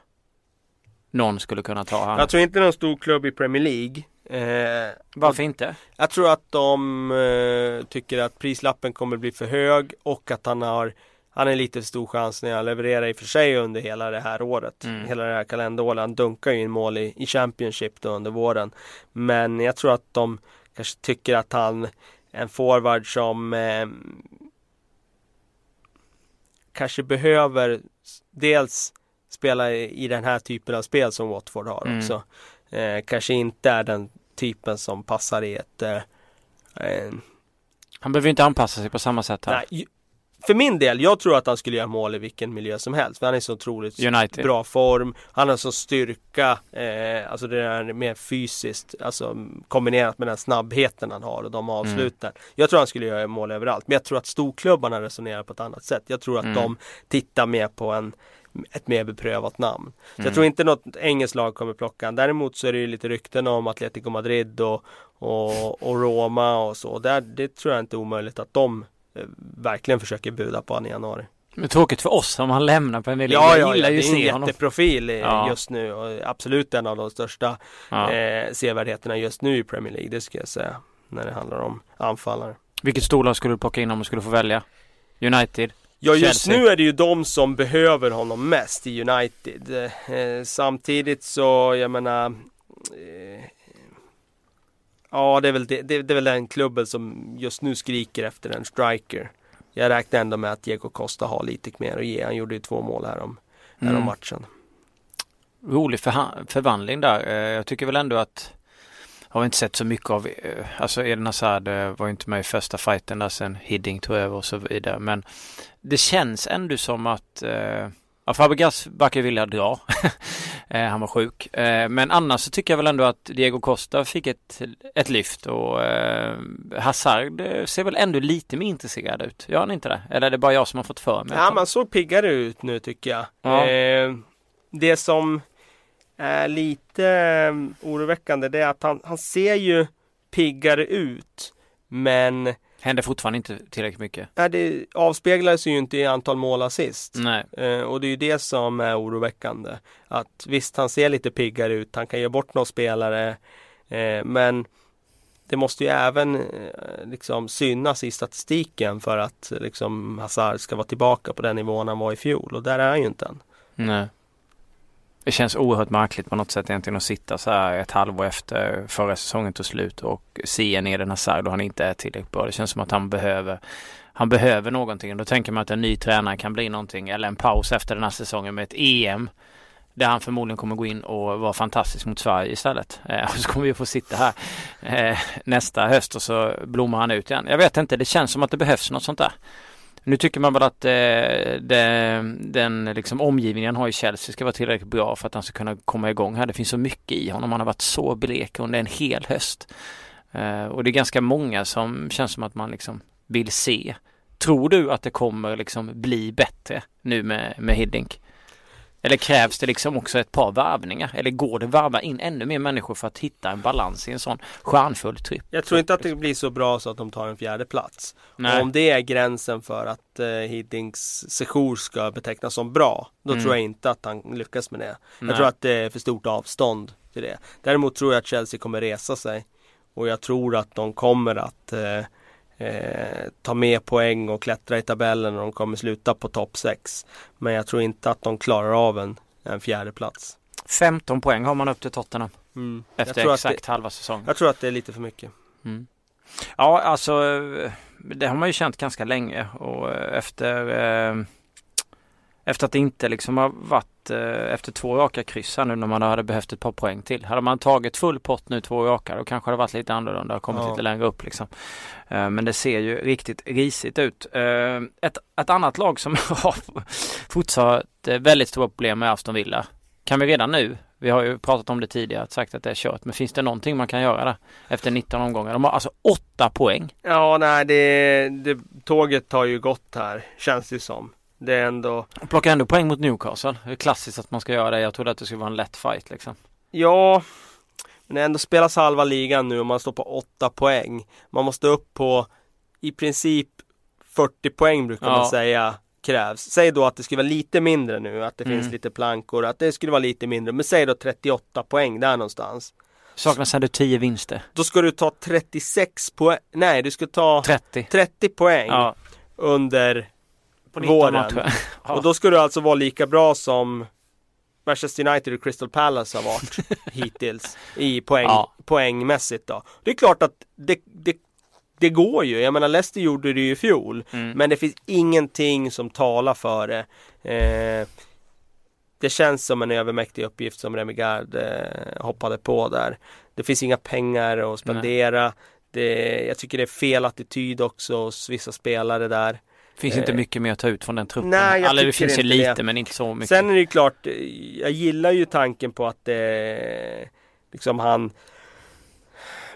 någon skulle kunna ta? Han? Jag tror inte någon stor klubb i Premier League. Eh, Varför inte? Jag tror att de eh, tycker att prislappen kommer bli för hög och att han har han är lite stor chans när han levererar i och för sig under hela det här året. Mm. Hela det här kalenderåret. Han dunkar ju in mål i, i Championship då under våren. Men jag tror att de kanske tycker att han en forward som eh, kanske behöver dels spela i den här typen av spel som Watford har mm. också. Eh, kanske inte är den typen som passar i ett eh, han behöver inte anpassa sig på samma sätt här. Nej, för min del, jag tror att han skulle göra mål i vilken miljö som helst. För han är så otroligt United. bra form. Han har så styrka, eh, alltså det är mer fysiskt, alltså kombinerat med den snabbheten han har och de avsluten. Mm. Jag tror han skulle göra mål överallt. Men jag tror att storklubbarna resonerar på ett annat sätt. Jag tror att mm. de tittar mer på en ett mer beprövat namn. Så mm. Jag tror inte något engelskt lag kommer plocka. Däremot så är det ju lite rykten om Atletico Madrid och, och, och Roma och så. Där, det tror jag inte är omöjligt att de verkligen försöker buda på honom i januari. Men tråkigt för oss om han lämnar Premier League. Ja, ja, ja, det är en jätteprofil ja. just nu och absolut en av de största ja. eh, sevärdheterna just nu i Premier League. Det ska jag säga när det handlar om anfallare. Vilket storlag skulle du plocka in om du skulle få välja? United? Ja just Chelsea. nu är det ju de som behöver honom mest i United. Eh, samtidigt så, jag menar eh, Ja, det är, väl det, det, det är väl den klubben som just nu skriker efter en striker. Jag räknar ändå med att Diego Costa har lite mer att ge. Han gjorde ju två mål här om, här mm. matchen. Rolig förvandling där. Eh, jag tycker väl ändå att har inte sett så mycket av, eh, alltså Eden Hazard eh, var inte med i första fighten där sen Hidding tog över och så vidare. Men det känns ändå som att Ja, Fabregas verkar vilja dra. Eh, han var sjuk. Eh, men annars så tycker jag väl ändå att Diego Costa fick ett, ett lyft och eh, Hazard ser väl ändå lite mer intresserad ut. Gör han inte det? Eller är det bara jag som har fått för mig? Ja, man såg piggare ut nu tycker jag. Ja. Det som är lite oroväckande det är att han, han ser ju piggare ut. Men Händer fortfarande inte tillräckligt mycket. Nej, det avspeglar sig ju inte i antal mål assist. Nej. Eh, och det är ju det som är oroväckande. Att visst, han ser lite piggare ut. Han kan ge bort någon spelare. Eh, men det måste ju även eh, liksom synas i statistiken för att liksom Hazard ska vara tillbaka på den nivån han var i fjol. Och där är han ju inte än. Nej. Det känns oerhört märkligt på något sätt egentligen att sitta så här ett halvår efter förra säsongen tog slut och se en Eden Hazard och han inte är tillräckligt bra. Det känns som att han behöver han behöver någonting. Då tänker man att en ny tränare kan bli någonting eller en paus efter den här säsongen med ett EM. Där han förmodligen kommer gå in och vara fantastisk mot Sverige istället. Eh, och så kommer vi få sitta här eh, nästa höst och så blommar han ut igen. Jag vet inte, det känns som att det behövs något sånt där. Nu tycker man väl att eh, det, den liksom omgivningen har i Chelsea ska vara tillräckligt bra för att han ska kunna komma igång här. Det finns så mycket i honom. Han har varit så blek under en hel höst. Eh, och det är ganska många som känns som att man liksom vill se. Tror du att det kommer liksom bli bättre nu med, med Hiddink? Eller krävs det liksom också ett par varvningar? Eller går det varva in ännu mer människor för att hitta en balans i en sån stjärnfull tripp? Jag tror inte att det blir så bra så att de tar en fjärde plats. Om det är gränsen för att eh, Hiddings sejour ska betecknas som bra, då mm. tror jag inte att han lyckas med det. Nej. Jag tror att det är för stort avstånd till det. Däremot tror jag att Chelsea kommer resa sig. Och jag tror att de kommer att eh, eh, ta med poäng och klättra i tabellen och de kommer sluta på topp 6. Men jag tror inte att de klarar av en, en fjärde plats. 15 poäng har man upp till Tottenham. Mm. Efter exakt det, halva säsongen. Jag tror att det är lite för mycket. Mm. Ja, alltså det har man ju känt ganska länge och efter eh, efter att det inte liksom har varit eh, efter två raka kryss här nu när man hade behövt ett par poäng till. Hade man tagit full pott nu två raka då kanske det varit lite annorlunda och kommit ja. lite längre upp liksom. Eh, men det ser ju riktigt risigt ut. Eh, ett, ett annat lag som har fortsatt väldigt stora problem med Aston Villa. Kan vi redan nu vi har ju pratat om det tidigare, sagt att det är kört. Men finns det någonting man kan göra där efter 19 omgångar? De har alltså 8 poäng. Ja, nej, det, det, tåget har ju gått här, känns det som. Det är ändå... Plockar ändå poäng mot Newcastle. Det är klassiskt att man ska göra det. Jag trodde att det skulle vara en lätt fight liksom. Ja, men ändå spelas halva ligan nu och man står på 8 poäng. Man måste upp på i princip 40 poäng brukar ja. man säga krävs. Säg då att det skulle vara lite mindre nu, att det mm. finns lite plankor, att det skulle vara lite mindre. Men säg då 38 poäng där någonstans. Saknas ändå 10 vinster. Då ska du ta 36 poäng, nej du ska ta 30, 30 poäng ja. under våren. ja. Och då ska du alltså vara lika bra som Manchester United och Crystal Palace har varit hittills i poäng, ja. poängmässigt då. Det är klart att det, det, det går ju. Jag menar Leicester gjorde det ju i fjol. Mm. Men det finns ingenting som talar för det. Eh, det känns som en övermäktig uppgift som Remigard eh, hoppade på där. Det finns inga pengar att spendera. Det, jag tycker det är fel attityd också hos vissa spelare där. Finns eh, inte mycket mer att ta ut från den truppen. Nej, jag Alla, det finns ju lite det. men inte så mycket. Sen är det ju klart, jag gillar ju tanken på att eh, liksom han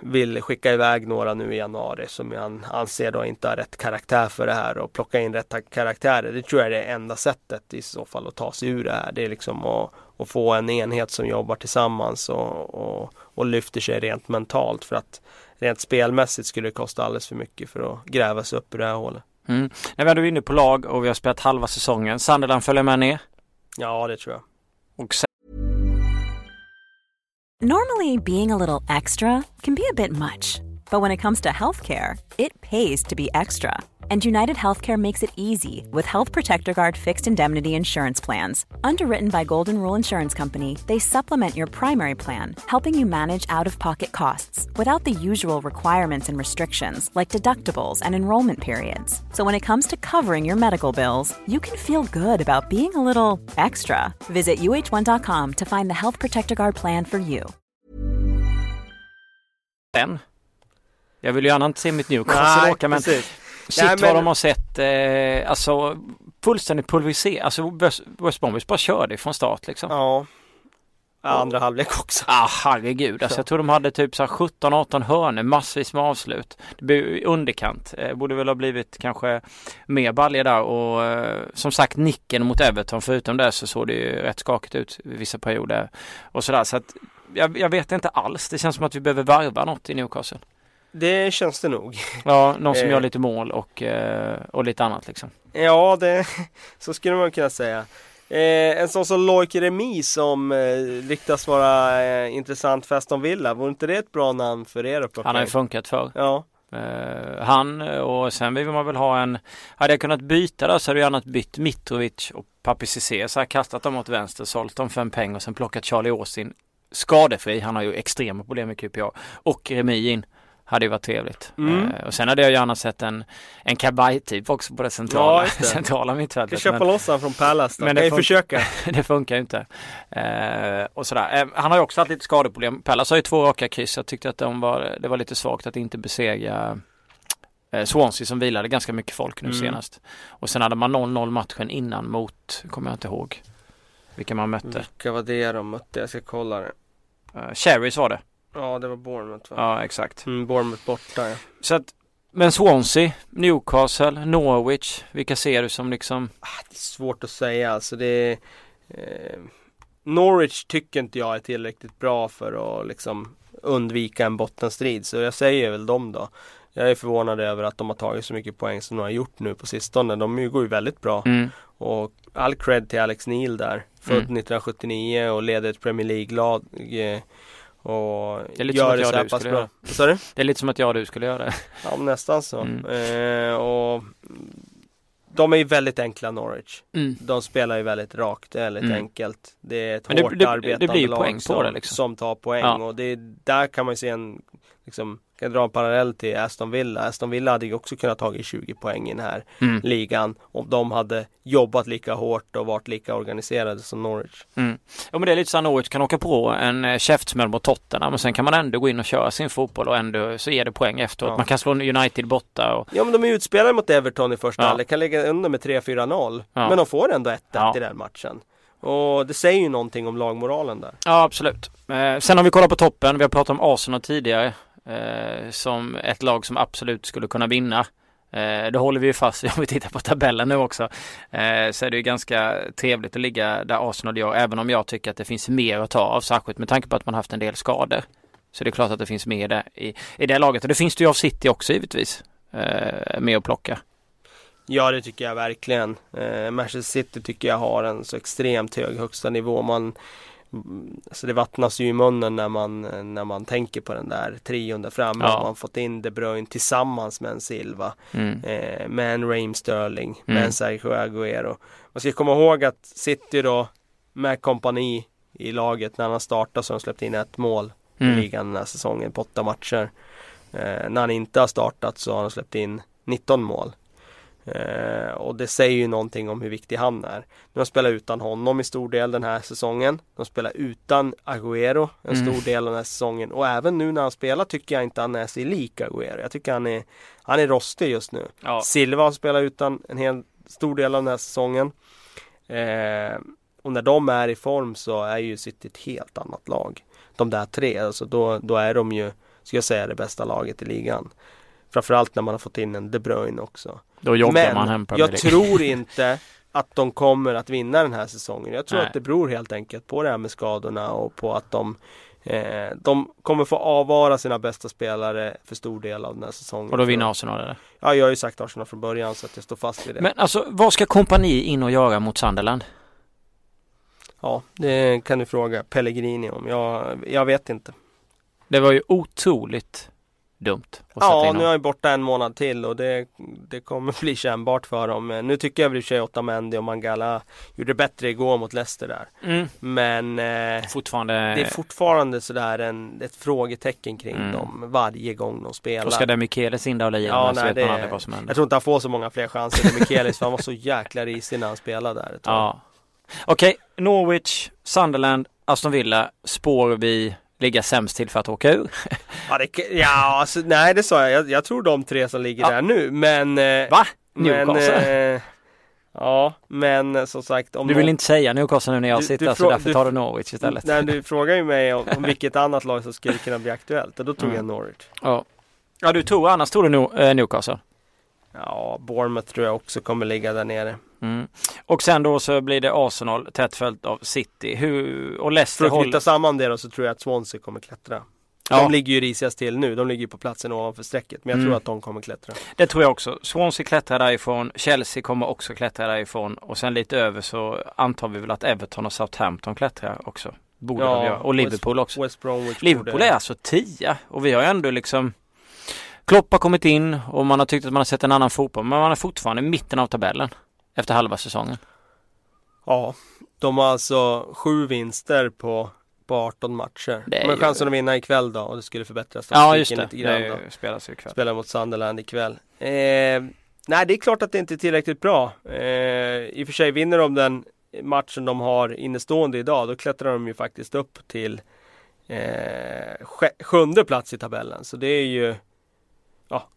vill skicka iväg några nu i januari som han anser då inte har rätt karaktär för det här och plocka in rätta karaktärer. Det tror jag är det enda sättet i så fall att ta sig ur det här. Det är liksom att, att få en enhet som jobbar tillsammans och, och, och lyfter sig rent mentalt för att rent spelmässigt skulle det kosta alldeles för mycket för att gräva sig upp ur det här hålet. Mm. När vi ändå är inne på lag och vi har spelat halva säsongen. Sunderland följer med ner? Ja, det tror jag. Och sen... Normally being a little extra can be a bit much. But when it comes to healthcare, it pays to be extra. And United Healthcare makes it easy with Health Protector Guard fixed indemnity insurance plans. Underwritten by Golden Rule Insurance Company, they supplement your primary plan, helping you manage out of pocket costs without the usual requirements and restrictions like deductibles and enrollment periods. So when it comes to covering your medical bills, you can feel good about being a little extra. Visit uh1.com to find the Health Protector Guard plan for you. Jag vill ju gärna inte se mitt Newcastle åka men precis. Shit Nej, men... vad de har sett, eh, alltså fullständigt pulveriserat. Alltså West Bromwich bara körde från start liksom. Ja. Andra och, halvlek också. Ah, herregud. Alltså, jag tror de hade typ så 17-18 hörnor, massvis med avslut. Det blev underkant. Eh, borde väl ha blivit kanske mer balja där och eh, som sagt nicken mot Everton förutom det så såg det ju rätt skakigt ut vissa perioder och sådär. Så att jag, jag vet inte alls. Det känns som att vi behöver varva något i Newcastle. Det känns det nog. Ja, någon som gör eh. lite mål och, eh, och lite annat liksom. Ja, det, så skulle man kunna säga. Eh, en sån som Loic Remi som eh, ryktas vara eh, intressant för Aston Villa. Vore inte det ett bra namn för er att Han har ju funkat förr. Ja. Uh, han och sen vill man väl ha en Hade jag kunnat byta då så hade jag gärna bytt Mitrovic och Papi Cissé så här kastat dem åt vänster, sålt dem för en peng och sen plockat Charlie Austin skadefri. Han har ju extrema problem med QPA och Remi in Hade ju varit trevligt. Mm. Eh, och sen hade jag gärna sett en, en kabaj-typ också på det centrala, Ja, det. centrala mittfältet. köpa Men loss från Palace då. Men det får- försöka. det funkar ju inte. Eh, och sådär. Eh, han har ju också haft lite skadeproblem. Pallas har ju två raka kryss. Jag tyckte att de var, det var lite svagt att inte besegra eh, Swansea som vilade ganska mycket folk nu Mm. senast. Och sen hade man 0-0 matchen innan mot, kommer jag inte ihåg vilka man mötte. Vilka var det de mötte? Jag ska kolla det. Uh, Cherries var det. Ja, det var Bournemouth va? Ja, exakt. Mm, Bournemouth borta ja. Så att, men Swansea, Newcastle, Norwich, vilka ser du som liksom Ah, Det är svårt att säga alltså. Det är, eh, Norwich tycker inte jag är tillräckligt bra för att liksom undvika en bottenstrid. Så jag säger väl dem då. Jag är förvånad över att de har tagit så mycket poäng som de har gjort nu på sistone. De går ju väldigt bra. mm, Och all cred till Alex Neil där. Född Mm. 1979 och leder ett Premier League-lag. Och Det är lite som gör att det jag så här du pass skulle bra. göra. Sa du? Det är lite som att jag och du skulle göra det. Ja, nästan så. Mm. Eh, och de är ju väldigt enkla Norwich. Mm. De spelar ju väldigt rakt, det är väldigt Mm. enkelt. Det är ett Men det- hårt det- det arbetande blir ju lag poäng på som, det, liksom. som tar poäng. Ja. Och det är, där kan man ju se en, liksom, kan dra en parallell till Aston Villa. Aston Villa hade ju också kunnat tagit 20 poäng i den här Mm. ligan. Om de hade jobbat lika hårt och varit lika organiserade som Norwich. Mm. Ja men det är lite så att Norwich kan åka på en eh, käftsmäll mot Tottenham men sen kan man ändå gå in och köra sin fotboll och ändå så ger det poäng efteråt. Ja. Man kan slå United borta och Ja men de är utspelade mot Everton i första Ja. halvlek, kan lägga under med 3-4-0. Ja. Men de får ändå 1-1 Ja. i den matchen. Och det säger ju någonting om lagmoralen där. Ja absolut. Eh, sen om vi kollar på toppen, vi har pratat om Arsenal tidigare eh, som ett lag som absolut skulle kunna vinna. Eh, det håller vi ju fast vid om vi tittar på tabellen nu också. Eh, så är det ju ganska trevligt att ligga där Arsenal gör även om jag tycker att det finns mer att ta av särskilt med tanke på att man haft en del skador. Så det är klart att det finns mer där i, i det laget och det finns det ju av City också givetvis. Eh, med att plocka. Ja det tycker jag verkligen. Eh, Manchester City tycker jag har en så extremt hög högsta nivå. Man, alltså det vattnas ju i munnen när man, när man tänker på den där trion där framme. Ja. Man fått in De Bruyne tillsammans med en Silva. Mm. Eh, med en Raheem Sterling. Med Mm. en Sergio Aguero. Man ska komma ihåg att City då med kompani i laget när han startade så har de släppt in ett mål i Mm. ligan den här säsongen på åtta matcher. Eh, när han inte har startat så har han släppt in 19 mål. Eh, och det säger ju någonting om hur viktig han är. De spelar utan honom i stor del den här säsongen. De spelar utan Agüero en Mm. stor del av den här säsongen. Och även nu när han spelar tycker jag inte han är sig lik Agüero. Jag tycker han är, han är rostig just nu. Ja. Silva har spelat utan en hel stor del av den här säsongen. Eh, och när de är i form så är ju City ett helt annat lag. De där tre, alltså då, då är de ju, ska jag säga, det bästa laget i ligan. Framförallt när man har fått in en De Bruyne också. Då joggar Men man hem Premier jag League. tror inte att de kommer att vinna den här säsongen. Jag tror Nej. att det beror helt enkelt på det här med skadorna och på att de eh, de kommer få avvara sina bästa spelare för stor del av den här säsongen. Och då vinner Arsenal eller? Ja, jag har ju sagt Arsenal från början så att jag står fast vid det. Men alltså vad ska kompani in och göra mot Sunderland? Ja, det kan du fråga Pellegrini om. Jag, jag vet inte. Det var ju otroligt dumt Ja, nu är jag borta en månad till och det, det kommer bli kännbart för dem. Nu tycker jag väl i och för sig Otamendi och Mangala gjorde bättre igår mot Leicester där. Mm. Men eh, Fortfarande. det är fortfarande sådär en, ett frågetecken kring Mm. dem varje gång de spelar. Då ska det Mikelis in där och lira Ja, med, så nej, vet man det- aldrig vad som händer. Jag tror inte han får så många fler chanser än Mikelis för han var så jäkla risig när han spelade där. Ja. Okej, Norwich, Sunderland, Aston Villa spår vi ligga sämst till för att åka ur. Ja, det, ja alltså, nej det sa jag. jag. Jag tror de tre som ligger Ja. där nu. Men... eh, Va? Men, Newcastle? eh, ja, men som sagt. Om du vill någon- inte säga Newcastle nu när jag Du- sitter du så därför du- tar du Norwich istället. Nej, du frågar ju mig om, om vilket annat lag som skulle kunna bli aktuellt. Och då tog Mm. jag Norwich. Ja. ja, du tror annars tror du eh, Newcastle. Ja, Bournemouth tror jag också kommer ligga där nere. Mm. Och sen då så blir det Arsenal tätt följt av City. Hur, och För Leicester att knyta samman det då så tror jag att Swansea kommer klättra. Ja, De ligger ju risigast till nu. De ligger ju på platsen ovanför strecket. Men jag Mm. tror att de kommer klättra. det tror jag också. Swansea klättrar därifrån. Chelsea kommer också klättra därifrån. Och sen lite över så antar vi väl att Everton och Southampton klättrar också. Borde Ja, de göra. Och Liverpool också. West Bromwich Liverpool är alltså tia och vi har ju ändå liksom Klopp har kommit in och man har tyckt att man har sett en annan fotboll men man är fortfarande i mitten av tabellen efter halva säsongen. Ja, de har alltså sju vinster på, på 18 matcher. Det är Men ju- chansen att vinna ikväll då och det skulle förbättra Ja just det, lite grann det spelas ju ikväll. Spelar mot Sunderland ikväll. Eh, nej, det är klart att det inte är tillräckligt bra. Eh, I och för sig vinner de den matchen de har innestående idag, då klättrar de ju faktiskt upp till eh, sj- sjunde plats i tabellen. Så det är ju ja,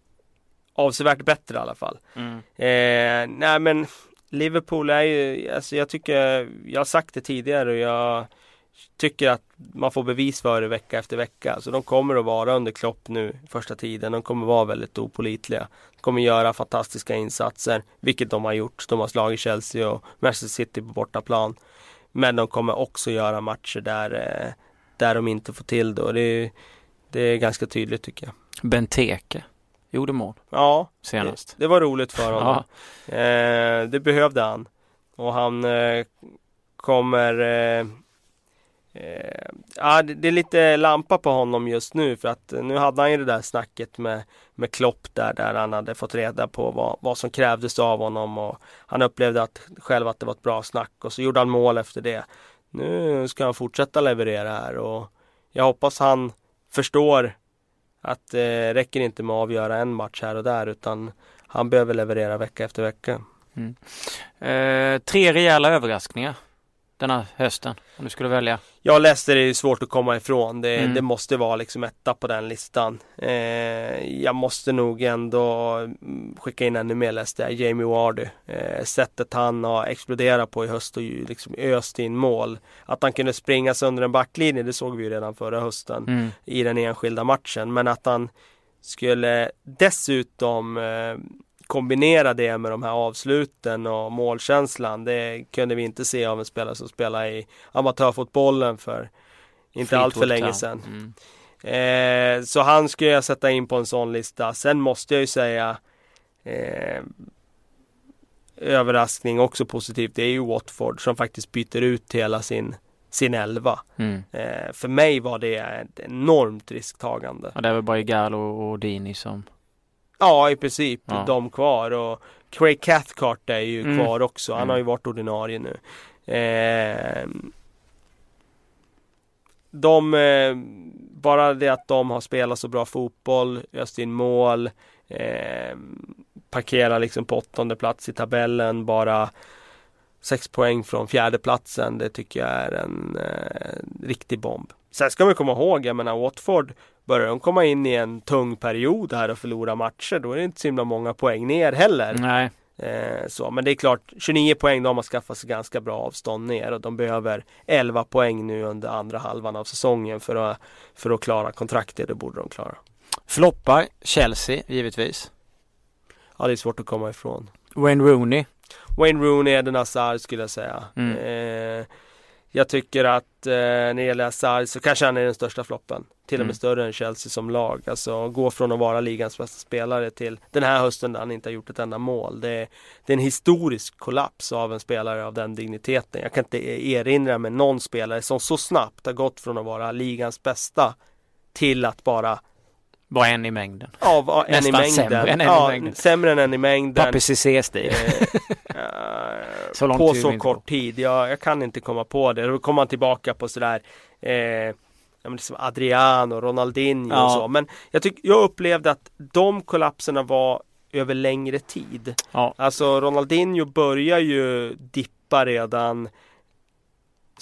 avsevärt bättre i alla fall. Mm. Eh, nej men Liverpool är ju, alltså jag tycker, jag har sagt det tidigare och jag tycker att man får bevis för det vecka efter vecka. Så de kommer att vara under Klopp nu första tiden. De kommer vara väldigt opolitliga. De kommer göra fantastiska insatser, vilket de har gjort. De har slagit Chelsea och Manchester City på bortaplan. Men de kommer också göra matcher där, eh, där de inte får till det och det, är- det är ganska tydligt tycker jag. Benteke gjorde mål Ja, senast. det, det var roligt för honom. Ja, Eh, det behövde han. Och han eh, kommer... Eh, eh, ja, det, det är lite lampa på honom just nu för att nu hade han ju det där snacket med, med Klopp där, där han hade fått reda på vad, vad som krävdes av honom och han upplevde att, själv att det var ett bra snack och så gjorde han mål efter det. Nu ska han fortsätta leverera här och jag hoppas han förstår att det eh, räcker inte med att avgöra en match här och där utan han behöver leverera vecka efter vecka. Mm. Eh, tre rejäla överraskningar den här hösten om du skulle välja. Ja, Leicester är ju svårt att komma ifrån. Det, Mm. det måste vara liksom etta på den listan. Eh, jag måste nog ändå skicka in ännu mer Leicester. Jamie Wardy. Eh, sättet han har exploderat på i höst och liksom öst in mål. Att han kunde springa sönder en backlinje, det såg vi ju redan förra hösten Mm. i den enskilda matchen. Men att han skulle dessutom eh, kombinera det med de här avsluten och målkänslan. Det kunde vi inte se av en spelare som spelar i amatörfotbollen för inte allt för Fleetwood länge sedan. Mm. Eh, så han skulle jag sätta in på en sån lista. Sen måste jag ju säga eh, överraskning också positivt. Det är ju Watford som faktiskt byter ut hela sin, sin elva. Mm. Eh, för mig var det ett enormt risktagande. Ja, det väl bara Igalo och Dini som Ja, i princip Ja. de kvar och Craig Cathcart är ju Mm. kvar också. Han Mm. har ju varit ordinarie nu. Eh, de, eh, bara det att de har spelat så bra fotboll, öst in mål, eh, parkerar liksom på åttonde plats i tabellen, bara sex poäng från fjärde platsen. Det tycker jag är en eh, riktig bomb. Sen ska man komma ihåg, jag menar Watford Börjar de komma in i en tung period här och förlora matcher då är det inte så himla många poäng ner heller. Nej, Eh, så, men det är klart, 29 poäng, de har skaffat sig ganska bra avstånd ner och de behöver 11 poäng nu under andra halvan av säsongen för att, för att klara kontraktet. Det borde de klara. floppar Chelsea givetvis. Ja, det är svårt att komma ifrån. Wayne Rooney. Wayne Rooney, Eden Hazard skulle jag säga. Mm. Eh, jag tycker att eh, när det gäller Hazard så kanske han är den största floppen. Till och med Mm. större än Chelsea som lag. Alltså gå från att vara ligans bästa spelare till den här hösten där han inte har gjort ett enda mål. Det är, det är en historisk kollaps av en spelare av den digniteten. Jag kan inte erinra mig någon spelare som så snabbt har gått från att vara ligans bästa till att bara Var en i mängden. ja, vara en i Nästan mängden. sämre än en i ja, mängden. Sämre än en i mängden. Papi Cissé-stil. Eh, eh, Så lång på så kort tid. Jag, jag kan inte komma på det. Då kommer man tillbaka på sådär eh, ja, men liksom Adriano, Ronaldinho Ja. och så. Men jag, tyck, jag upplevde att de kollapserna var över längre tid. Ja. Alltså Ronaldinho börjar ju dippa redan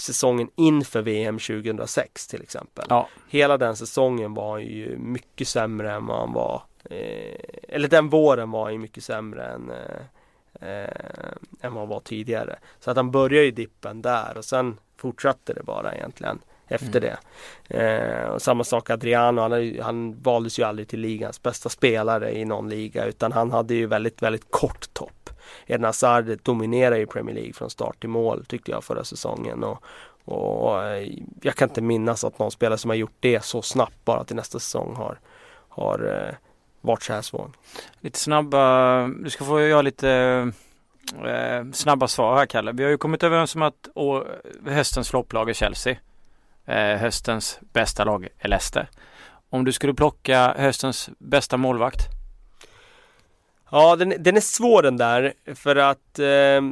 säsongen inför VM 2006 till exempel. Ja. Hela den säsongen var ju mycket sämre än vad han var. Eh, eller den våren var ju mycket sämre än, eh, eh, än vad han var tidigare. Så att han började ju dippen där och sen fortsatte det bara egentligen efter Mm. det. Eh, och samma sak Adriano, han, han valdes ju aldrig till ligans bästa spelare i någon liga utan han hade ju väldigt, väldigt kort topp. Eden Hazard dominerar ju Premier League från start till mål tyckte jag förra säsongen. Och, och eh, jag kan inte minnas att någon spelare som har gjort det så snabbt bara till nästa säsong har, har eh, varit så här svag. Lite snabba, du ska få göra lite eh, snabba svar här Kalle. Vi har ju kommit överens om att å, höstens flopplag är Chelsea. Eh, höstens bästa lag är Leicester. Om du skulle plocka höstens bästa målvakt? Ja, den, den är svår den där för att eh,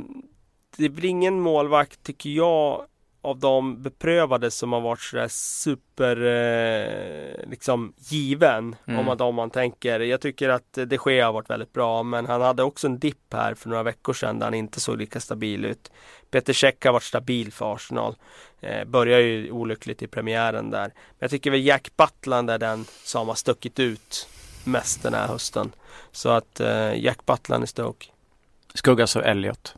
det blir ingen målvakt tycker jag av de beprövade som har varit sådär super eh, liksom given. Mm. Om, man, om man tänker. Jag tycker att de Gea har varit väldigt bra men han hade också en dipp här för några veckor sedan där han inte såg lika stabil ut. Peter Cech har varit stabil för Arsenal. Eh, börjar ju olyckligt i premiären där. Men jag tycker väl Jack Butland är den som har stuckit ut mest den här hösten. Så att eh, Jack Butland i Stoke. Skuggas av Elliot.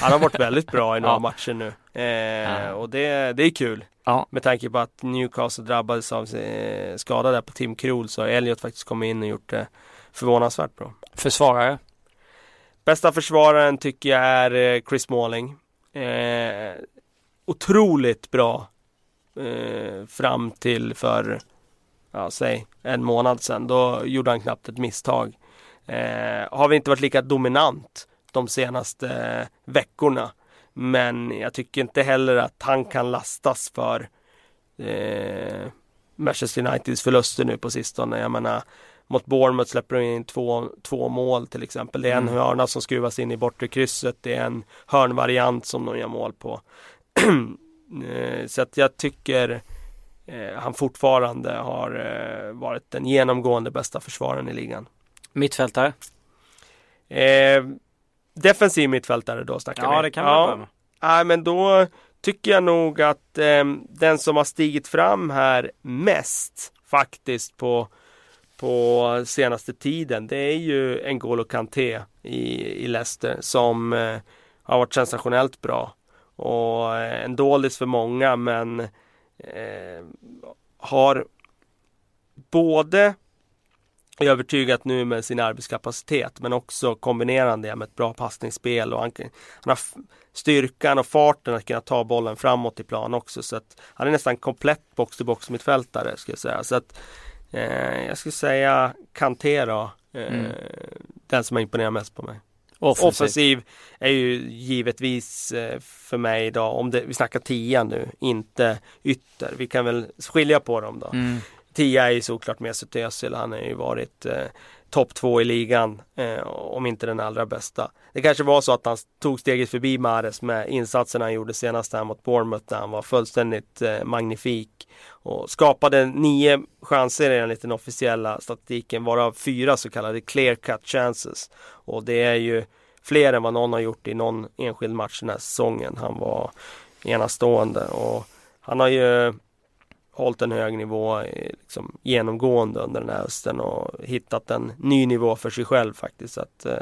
Han har varit väldigt bra i några Ja. matcher nu. Eh, Ja. Och det, det är kul. Ja. Med tanke på att Newcastle drabbades av eh, skada där på Tim Krul så har Elliot faktiskt kommit in och gjort det förvånansvärt bra. Försvarare. Bästa försvararen tycker jag är eh, Chris Smalling. Eh, otroligt bra eh, fram till för, ja säg en månad sedan. Då gjorde han knappt ett misstag. Eh, har vi inte varit lika dominant de senaste eh, veckorna. Men jag tycker inte heller att han kan lastas för eh, Manchester Uniteds förluster nu på sistone. Jag menar mot Bournemouth släpper de in två, två mål till exempel. Det är en Mm. hörna som skruvas in i bortre krysset. Det är en hörnvariant som de gör mål på. Eh, Så att jag tycker han fortfarande har eh, varit den genomgående bästa försvararen i ligan. Mittfältare. Eh, defensiv mittfältare då snackar vi. Ja, det kan man med. Nej, men då tycker jag nog att eh, den som har stigit fram här mest faktiskt på, på senaste tiden det är ju N'Golo Kanté i, i Leicester som eh, har varit sensationellt bra. Och eh, en dålis för många men eh, har både övertygat nu med sin arbetskapacitet men också kombinerande det med ett bra passningsspel och han, han har styrkan och farten att kunna ta bollen framåt i plan också så att han är nästan komplett box-to-box mittfältare skulle jag säga. Så att eh, jag skulle säga Kanté då. Eh, Mm. Den som har imponerat mest på mig. Offensiv. Offensiv är ju givetvis eh, för mig idag, om det, vi snackar tia nu, inte ytter. Vi kan väl skilja på dem då. Mm. Tia är ju såklart Mesut Özil. Han har ju varit eh, topp två i ligan. Eh, om inte den allra bästa. Det kanske var så att han tog steget förbi Mahrez med insatserna han gjorde senast här mot Bournemouth där han var fullständigt eh, magnifik. Och skapade nio chanser enligt den officiella statistiken varav fyra så kallade clear cut chances. Och det är ju fler än vad någon har gjort i någon enskild match den här säsongen. Han var enastående och han har ju hållit en hög nivå eh, liksom, genomgående under den här hösten och hittat en ny nivå för sig själv faktiskt. Så att, eh,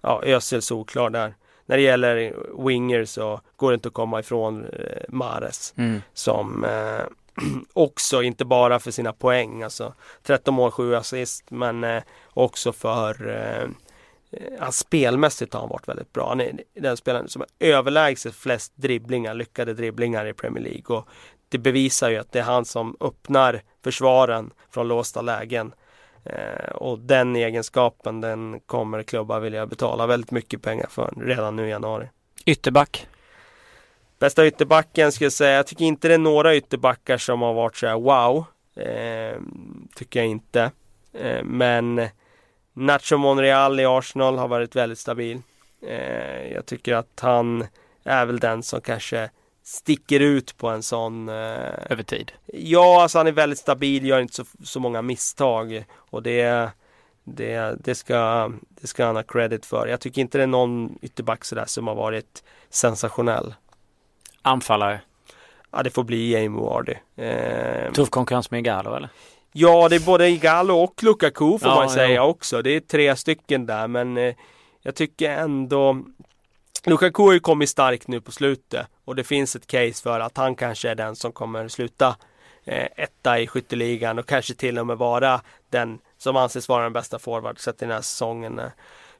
ja, Özil solklar där. När det gäller winger så går det inte att komma ifrån eh, Mares Mm. som eh, också, inte bara för sina poäng, alltså 13 mål, 7 assist, men eh, också för eh, eh, han spelmässigt har han varit väldigt bra. Han är den spelaren som har överlägset flest dribblingar, lyckade dribblingar i Premier League. Och det bevisar ju att det är han som öppnar försvaren från låsta lägen. Eh, och den egenskapen den kommer klubbar vilja betala väldigt mycket pengar för redan nu i januari. Ytterback. Bästa ytterbacken ska jag säga, jag tycker inte det är några ytterbackar som har varit så här wow. Eh, tycker jag inte. Eh, men Nacho Monreal i Arsenal har varit väldigt stabil. Eh, jag tycker att han är väl den som kanske sticker ut på en sån eh, Över tid. Ja, alltså han är väldigt stabil, gör inte så, så många misstag och det, det, det, ska, det ska han ha credit för. Jag tycker inte det är någon ytterback sådär som har varit sensationell. Anfallare. Ja, det får bli Jamie Vardy. Eh, Tuff konkurrens med Igalo eller? ja, det är både Igalo och Lukaku får Ja, man säga jo. också. Det är tre stycken där, men eh, jag tycker ändå Lukaku har ju kommit starkt nu på slutet och det finns ett case för att han kanske är den som kommer sluta eh, etta i skytteligan och kanske till och med vara den som anses vara den bästa forward sett i den här säsongen.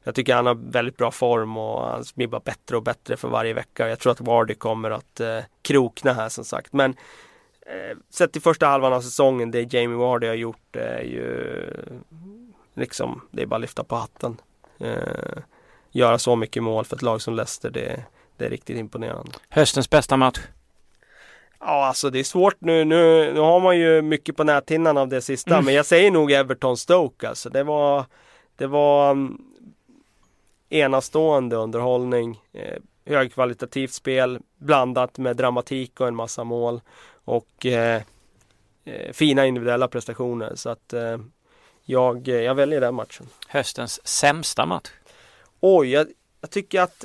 Jag tycker han har väldigt bra form och han blir bara bättre och bättre för varje vecka. Jag tror att Vardy kommer att eh, krokna här som sagt. Men eh, sett till första halvan av säsongen, det Jamie Vardy har gjort är ju liksom, det är bara att lyfta på hatten. Eh, göra så mycket mål för ett lag som Leicester, det, det är riktigt imponerande. Höstens bästa match. Ja, alltså det är svårt nu. Nu, nu har man ju mycket på näthinnan av det sista, Mm. men jag säger nog Everton Stoke alltså. Det var, det var mm, enastående underhållning. Eh, högkvalitativt spel blandat med dramatik och en massa mål. Och eh, eh, fina individuella prestationer. Så att eh, jag, jag väljer den matchen. Höstens sämsta match? Oj, jag, jag tycker att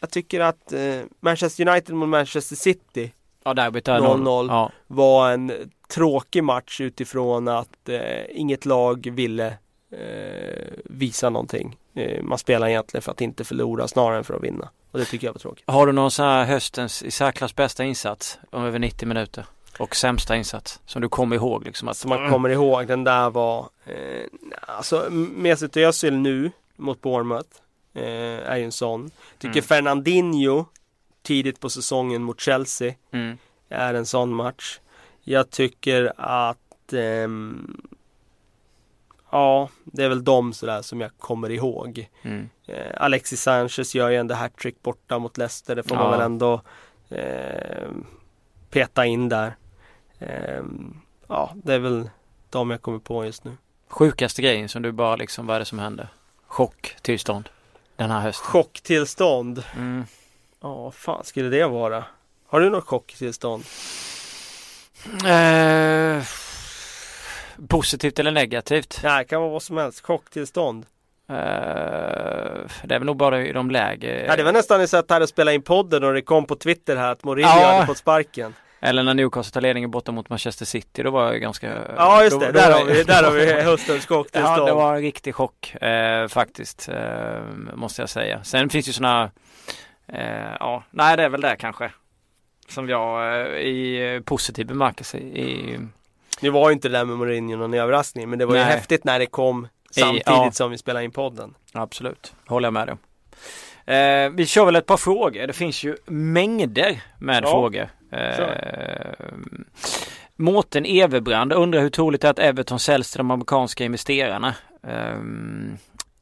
jag tycker att eh, Manchester United mot Manchester City Ja, derbyt 0-0 ja. var en tråkig match utifrån att eh, inget lag ville eh, visa någonting. Eh, man spelar egentligen för att inte förlora snarare än för att vinna. Och det tycker jag var tråkigt. Har du någon sån här höstens i särklass bästa insats om över 90 minuter? Och sämsta insats som du kommer ihåg liksom? Att, Som man kommer ihåg, den där var eh, Alltså Mesut Özil nu mot Bournemouth eh, är ju en sån. Tycker Mm. Fernandinho tidigt på säsongen mot Chelsea Mm. är en sån match. Jag tycker att ehm, Ja, det är väl de sådär som jag kommer ihåg. Mm. Eh, Alexis Sanchez gör ju ändå hattrick borta mot Leicester. Det får Ja. man väl ändå eh, peta in där. Ehm, ja, det är väl de jag kommer på just nu. Sjukaste grejen som du bara liksom, vad är det som händer? Chocktillstånd den här hösten. Chocktillstånd. Mm. Ja, vad fan skulle det vara? Har du något chocktillstånd? Eh, positivt eller negativt? Nej, det kan vara vad som helst. Chocktillstånd. Eh, det är väl nog bara i de läge. Ja, det var nästan ni satt här och spelade in podden och det kom på Twitter här att Mourinho Ja. hade fått sparken. Eller när Newcastle tar ledningen borta mot Manchester City. Då var jag ganska... Ja, just det. då, då där, var- har vi, där har vi höstens chocktillstånd. Ja, det var en riktig chock eh, faktiskt. Eh, måste jag säga. Sen finns ju sådana... Eh, ja, nej det är väl det kanske. Som jag eh, i positiv bemärkelse i... Nu var ju inte det där med Mourinho någon överraskning men det var ju Nej. häftigt när det kom samtidigt ja. som vi spelade in podden. Absolut, håller jag med dig. Eh, vi kör väl ett par frågor. Det finns ju mängder med Ja, frågor. Eh, Mårten Everbrand undrar hur troligt det är att Everton säljs till de amerikanska investerarna. Eh,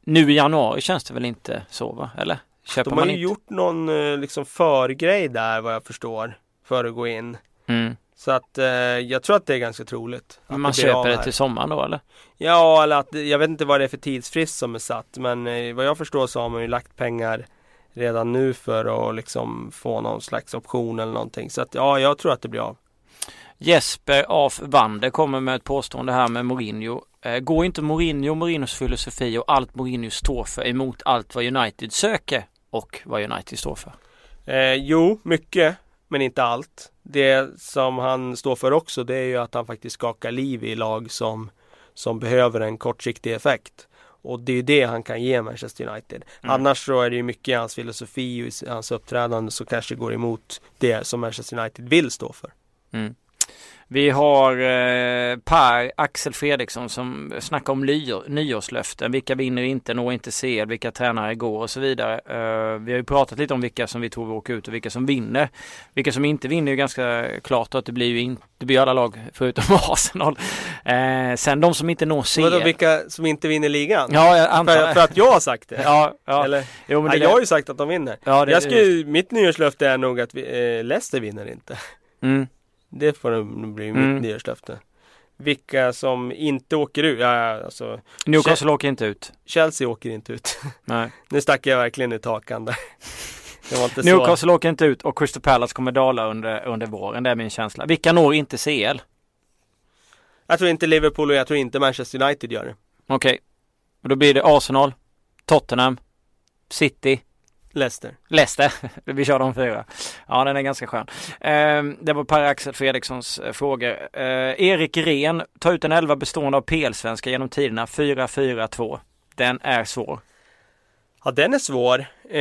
nu i januari känns det väl inte så va? Eller? Köper De har man ju inte? gjort någon eh, liksom förgrej där vad jag förstår. För att gå in. Mm. Så att eh, jag tror att det är ganska troligt. att Men man det köper det här. till sommaren då eller? Ja, eller att jag vet inte vad det är för tidsfrist som är satt. Men eh, vad jag förstår så har man ju lagt pengar redan nu för att liksom få någon slags option eller någonting. Så att ja, jag tror att det blir av. Jesper af Wander kommer med ett påstående här med Mourinho. Eh, går inte Mourinho, Mourinhos filosofi och allt Mourinho står för emot allt vad United söker och vad United står för? Eh, jo, mycket, men inte allt. Det som han står för också, det är ju att han faktiskt skakar liv i lag som, som behöver en kortsiktig effekt. Och det är det han kan ge Manchester United. Mm. Annars så är det ju mycket i hans filosofi och i hans uppträdande som kanske går emot det som Manchester United vill stå för. Mm. Vi har eh, Per Axel Fredriksson som snackar om nyår, nyårslöften. Vilka vinner inte, når inte CL, vilka tränare går och så vidare. Eh, vi har ju pratat lite om vilka som vi tror åker ut och vilka som vinner. Vilka som inte vinner är ju ganska klart att det blir ju in, det blir alla lag förutom Arsenal. Eh, sen de som inte når CL. Vadå, vilka som inte vinner ligan? Ja, jag antar För, för att jag har sagt det? Ja, ja. Eller? Jo, men det jag har ju sagt att de vinner. ja, det, jag skulle, mitt nyårslöfte är nog att vi, eh, Leicester vinner inte. mm. Det får nog bli mitt Mm. nyårslöfte. Vilka som inte åker ut, ja alltså Newcastle åker inte ut. Chelsea åker inte ut. Nej. nu stack jag verkligen ut hakan där. Inte så. Newcastle åker inte ut och Crystal Palace kommer dala under, under våren. Det är min känsla. Vilka når inte CL? Jag tror inte Liverpool och jag tror inte Manchester United gör det. Okej. Och då blir det Arsenal, Tottenham, City, Leicester. Leicester. Vi kör de fyra. Ja, den är ganska skön. Eh, det var Per-Axel Fredrikssons eh, frågor. Eh, Erik Ren, ta ut en elva bestående av PL-svenskar genom tiderna 4-4-2. Den är svår. Ja den är svår. Eh,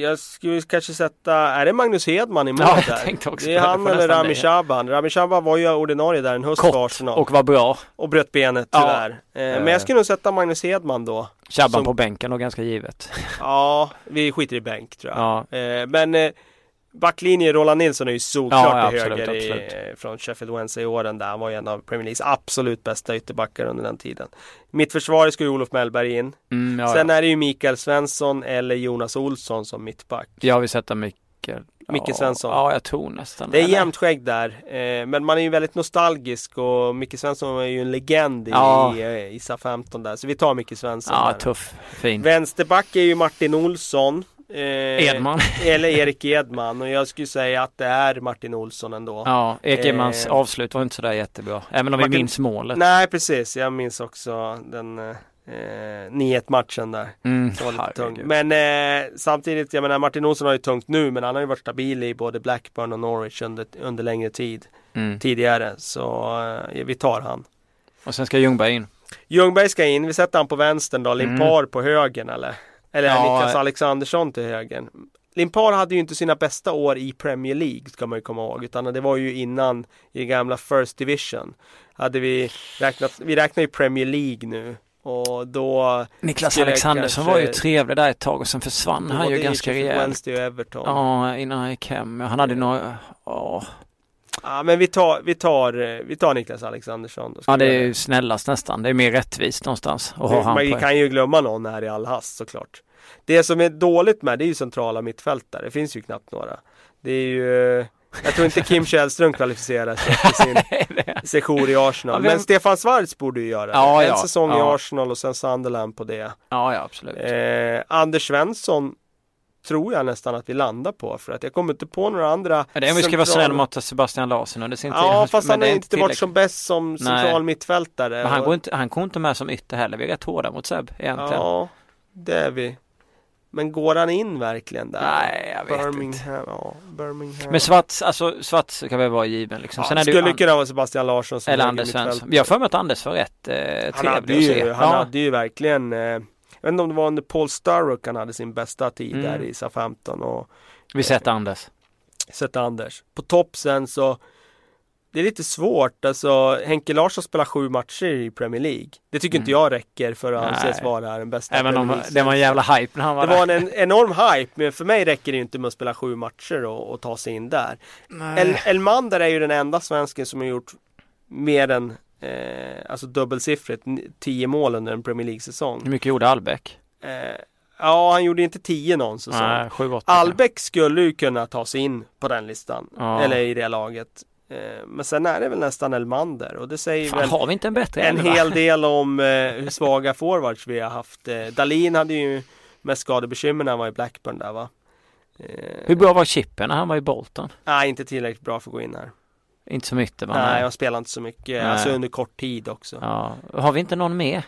jag skulle kanske sätta, är det Magnus Hedman i mål Ja, där? det är han eller Rami. Shaban. Rami Shaban var ju ordinarie där en höst för Kort Arsenal. Och, och var bra. bröt benet Ja. tyvärr. Eh, men jag skulle nog sätta Magnus Hedman då. Chabban Som- på bänken och ganska givet. Ja, vi skiter i bänk tror jag. Ja. Eh, men eh, backlinjen, Roland Nilsson är ju solklart Ja, i absolut, höger absolut. I, från Sheffield Wednesday i åren där. Han var ju en av Premier Leagues absolut bästa ytterbackar under den tiden. Mitt försvar ska ju Olof Mellberg in. Mm, ja, Sen ja. är det ju Mikael Svensson eller Jonas Olsson som mittback. Jag vill sätta Mikael. Micke ja, Svensson. Ja, jag tror nästan Det är jämnt skägg där. Eh, men man är ju väldigt nostalgisk och Micke Svensson är ju en legend i, Ja. i, i SA 15 där. Så vi tar Micke Svensson Ja, där. tuff. Fin. Vänsterback är ju Martin Olsson. Eh, Edman. Eller Erik Edman och jag skulle säga att det är Martin Olsson ändå. Ja, Ekemans Eh, avslut var inte sådär jättebra. Även om Martin- vi minns målet. Nej precis, jag minns också den eh, 9-1 matchen där. Mm, Det var lite tung. herregud. Men eh, samtidigt, jag menar Martin Olsson har ju tungt nu men han har ju varit stabil i både Blackburn och Norwich under, under längre tid Mm. tidigare. Så eh, vi tar han. Och sen ska Ljungberg in. Ljungberg ska in, vi sätter han på vänstern då, Mm. Limpar på högen eller? Eller Ja, Niklas. Alexandersson till högen. Limpar hade ju inte sina bästa år i Premier League ska man ju komma ihåg utan det var ju innan i gamla First Division. Hade vi räknat, vi räknar ju Premier League nu och då Niklas Alexandersson kanske- var ju trevlig där ett tag och sen försvann han ju ganska rejält. Wednesday och Everton. Ja, innan han gick hem. Han hade några, ja. Ja, men vi tar, vi tar, eh, vi tar Niklas Alexandersson. Ja det är ju snällast nästan. Det är mer rättvist någonstans att ha Man kan ju glömma någon här i all hast såklart. Det som är dåligt med det är ju centrala mittfältare. Det finns ju knappt några. Det är ju jag tror inte Kim Källström kvalificerar sig efter sin sejour i Arsenal. Men Stefan Schwarz borde ju göra det. Ja, en ja, säsong i ja. Arsenal och sen Sunderland på det. Ja, ja absolut. Eh, Anders Svensson tror jag nästan att vi landar på. För att jag kommer inte på några andra det är om vi ska vara snälla mot Sebastian Larsson under sin tid. Ja fast han det har är inte varit som bäst som central Nej. mittfältare. Men han Och- går inte, han går inte med som ytter heller. Vi är rätt hårda mot Seb egentligen. Ja, det är vi. Men går han in verkligen där? Nej, jag vet Birmingham, ja, Birmingham. Men Svarts, alltså Svarts kan väl vara given liksom. ja, Sen det är det skulle ju an- kunna vara Sebastian Larsson som eller Anders. Svensson. Jag har för mig att Anders var rätt eh, Han, hade trevlig att se. ju, han ja. hade ju verkligen, eh, jag vet inte om det var under Paul Sturrock han hade sin bästa tid Mm. där i SA-15 och Vi sätter Anders. sett Anders. På topp sen så det är lite svårt, alltså Henke Larsson spelar sju matcher i Premier League. Det tycker inte jag räcker för att Mm. Nej. anses vara den bästa Även om det var en jävla hype när han var Det där. var en enorm hype, men för mig räcker det inte med att spela sju matcher och, och ta sig in där. El, Elmander är ju den enda svensken som har gjort mer än eh, alltså dubbelsiffrigt, n- 10 mål under en Premier League-säsong. Hur mycket gjorde Albeck? Eh, ja, han gjorde inte 10 någon säsong. Nej, 7 8 Albeck skulle ju kunna ta sig in på den listan, Ja. eller i det laget. Eh, men sen är det väl nästan Elmander och det säger Fan, väl har vi inte en bättre en hel del om eh, hur svaga forwards vi har haft. Eh, Dalin hade ju mest skadebekymmer när han var i Blackburn där va. Eh, Hur bra var Chippen när han var i Bolton? Nej, inte tillräckligt bra för att gå in här. Inte som ytter va? Nej, jag spelar inte så mycket. Nej. Alltså under kort tid också. Ja. Har vi inte någon mer?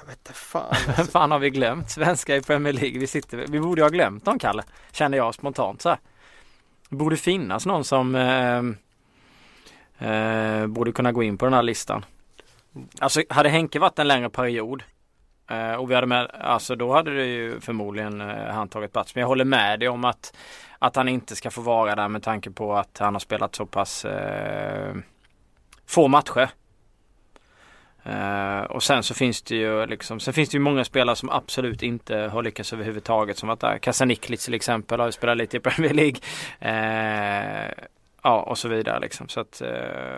Jag vet inte fan. Vem fan har vi glömt? Svenska i Premier League. Vi, sitter, vi borde ha glömt någon Kalle. Känner jag spontant så här. Det borde finnas någon som eh, eh, borde kunna gå in på den här listan. Alltså hade Henke varit en längre period eh, och vi hade med, alltså då hade det ju förmodligen eh, han tagit plats. Men jag håller med dig om att, att han inte ska få vara där med tanke på att han har spelat så pass eh, få matcher. Eh, och sen så finns det ju liksom, sen finns det ju många spelare som absolut inte har lyckats överhuvudtaget som varit där. Kasaniklic till exempel har ju spelat lite i Premier League. Eh, ja och så vidare liksom. Så att, eh,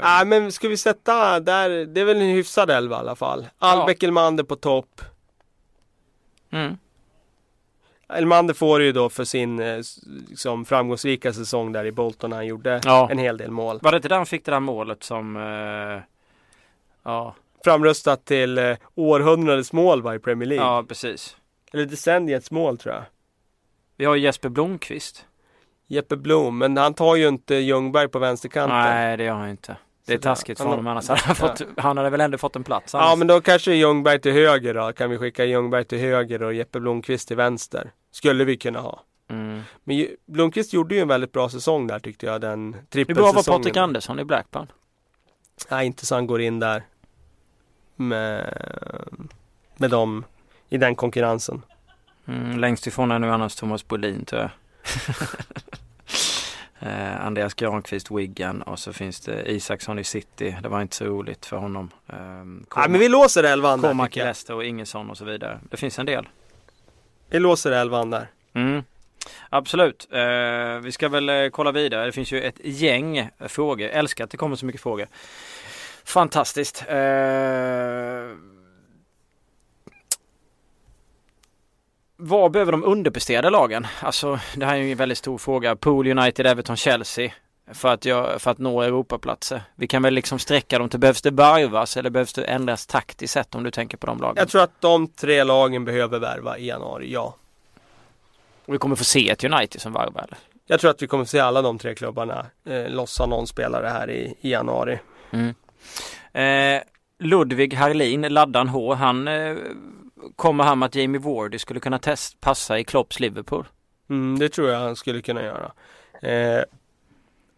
Nej men ska vi sätta där, det är väl en hyfsad elva i alla fall. Albeck Elmander på topp. Mm, Elmander får ju då för sin eh, liksom, framgångsrika säsong där i Bolton när han gjorde Ja. en hel del mål. Var det inte där han fick det där målet som eh, Ja, Framröstat till eh, århundradets mål va, i Premier League. ja precis. Eller decenniets mål tror jag. Vi har Jesper Blomqvist. Jeppe Blom, men han tar ju inte Ljungberg på vänsterkanten. Nej det gör han inte. Det är taskigt för honom annars hade han fått, han hade väl ändå fått en plats. Ja annars. men då kanske Ljungberg till höger då. Kan vi skicka Ljungberg till höger och Jeppe Blomqvist till vänster. Skulle vi kunna ha. mm. Men Blomqvist gjorde ju en väldigt bra säsong där tyckte jag. Den Hur bra var trippelsäsongen. Patrik Andersson i Blackburn? Nej inte så han går in där. Med, med dem. I den konkurrensen. Mm, längst ifrån är nu annars Thomas Bolin tror jag. eh, Andreas Granqvist, Wiggen och så finns det Isaksson i City. Det var inte så roligt för honom. Eh, Nej men vi låser elvan där. Cormac i. Leicester och Ingesson och så vidare. Det finns en del. Vi låser elvan där. Mm. Absolut. Eh, vi ska väl eh, kolla vidare. Det finns ju ett gäng frågor. Jag älskar att det kommer så mycket frågor. Fantastiskt. Eh, vad behöver de underpresterade lagen? Alltså det här är ju en väldigt stor fråga. Pool, United, Everton, Chelsea. För att, jag, för att nå Europaplatser. Vi kan väl liksom sträcka dem till, behövs det varvas eller behövs det ändras taktiskt sett om du tänker på de lagen? Jag tror att de tre lagen behöver värva i januari, ja. Och vi kommer få se ett United som varvar eller? Jag tror att vi kommer se alla de tre klubbarna eh, lossa någon spelare här i, i januari. Mm. Eh, Ludvig Harlin, laddan H, han eh, kommer han att Jamie Wardy skulle kunna test, passa i Klopps Liverpool? Mm, det tror jag han skulle kunna göra. Eh,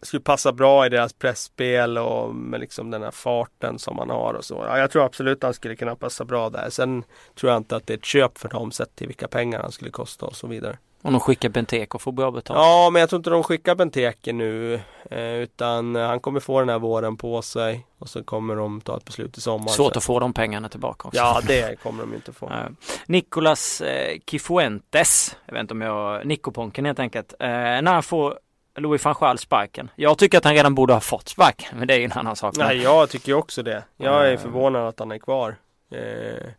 skulle passa bra i deras pressspel och med liksom den här farten som han har och så. Ja, jag tror absolut han skulle kunna passa bra där. Sen tror jag inte att det är ett köp för dem sett till vilka pengar han skulle kosta och så vidare. Om de skickar Benteke och får bra betalt? Ja, men jag tror inte de skickar Benteke nu. Eh, utan han kommer få den här våren på sig. Och så kommer de ta ett beslut i sommar. Svårt att få de pengarna tillbaka också. Ja, det kommer de inte få. Eh, Nicolas eh, Kifuentes, jag vet inte om jag, Nicoponken helt enkelt. Eh, när han får Louis van Gaal sparken. Jag tycker att han redan borde ha fått sparken, men det är ju en annan sak. Nej, jag tycker också det. Jag är förvånad att han är kvar. Eh,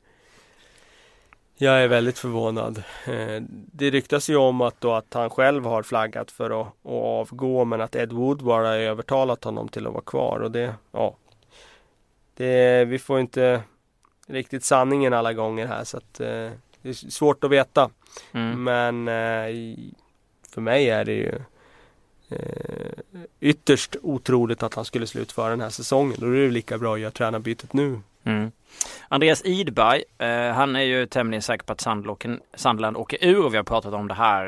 jag är väldigt förvånad. Eh, det ryktas ju om att, då att han själv har flaggat för att, att avgå men att Ed Woodward har övertalat honom till att vara kvar och det, ja. Det, vi får inte riktigt sanningen alla gånger här så att eh, det är svårt att veta. Mm. Men eh, för mig är det ju ytterst otroligt att han skulle slutföra den här säsongen. Då är det lika bra att göra tränarbytet nu. Mm. Andreas Idberg, eh, han är ju tämligen säker på att Sandland åker ur och vi har pratat om det här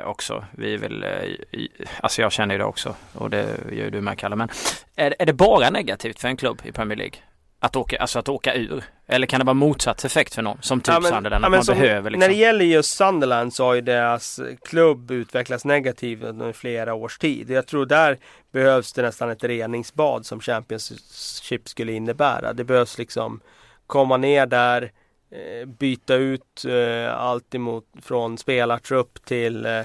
eh, också. Vi vill, eh, alltså jag känner ju det också och det gör ju du med Kalle. Men är, är det bara negativt för en klubb i Premier League? Att åka, alltså att åka ur? Eller kan det vara motsatt effekt för någon? Som typ ja, men, Sunderland, att ja, man som, behöver liksom. När det gäller just Sunderland så har ju deras klubb utvecklats negativt under flera års tid. Jag tror där behövs det nästan ett reningsbad som Championship skulle innebära. Det behövs liksom komma ner där, eh, byta ut eh, allt emot från spelartrupp till eh,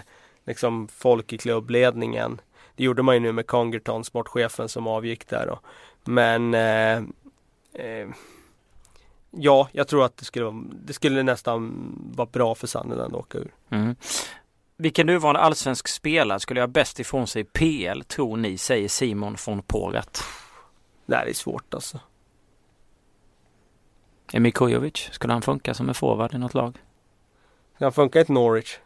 liksom folk i klubbledningen. Det gjorde man ju nu med Congerton, sportchefen som avgick där då. Men eh, eh, Ja, jag tror att det skulle, det skulle nästan vara bra för Sunderland att åka ur. Mm. Vilken nuvarande allsvensk spelare skulle jag bäst ifrån sig i PL tror ni, säger Simon von Porat? Det här är svårt alltså. Emil Kujovic, skulle han funka som en forward i något lag? Han funka i ett Norwich?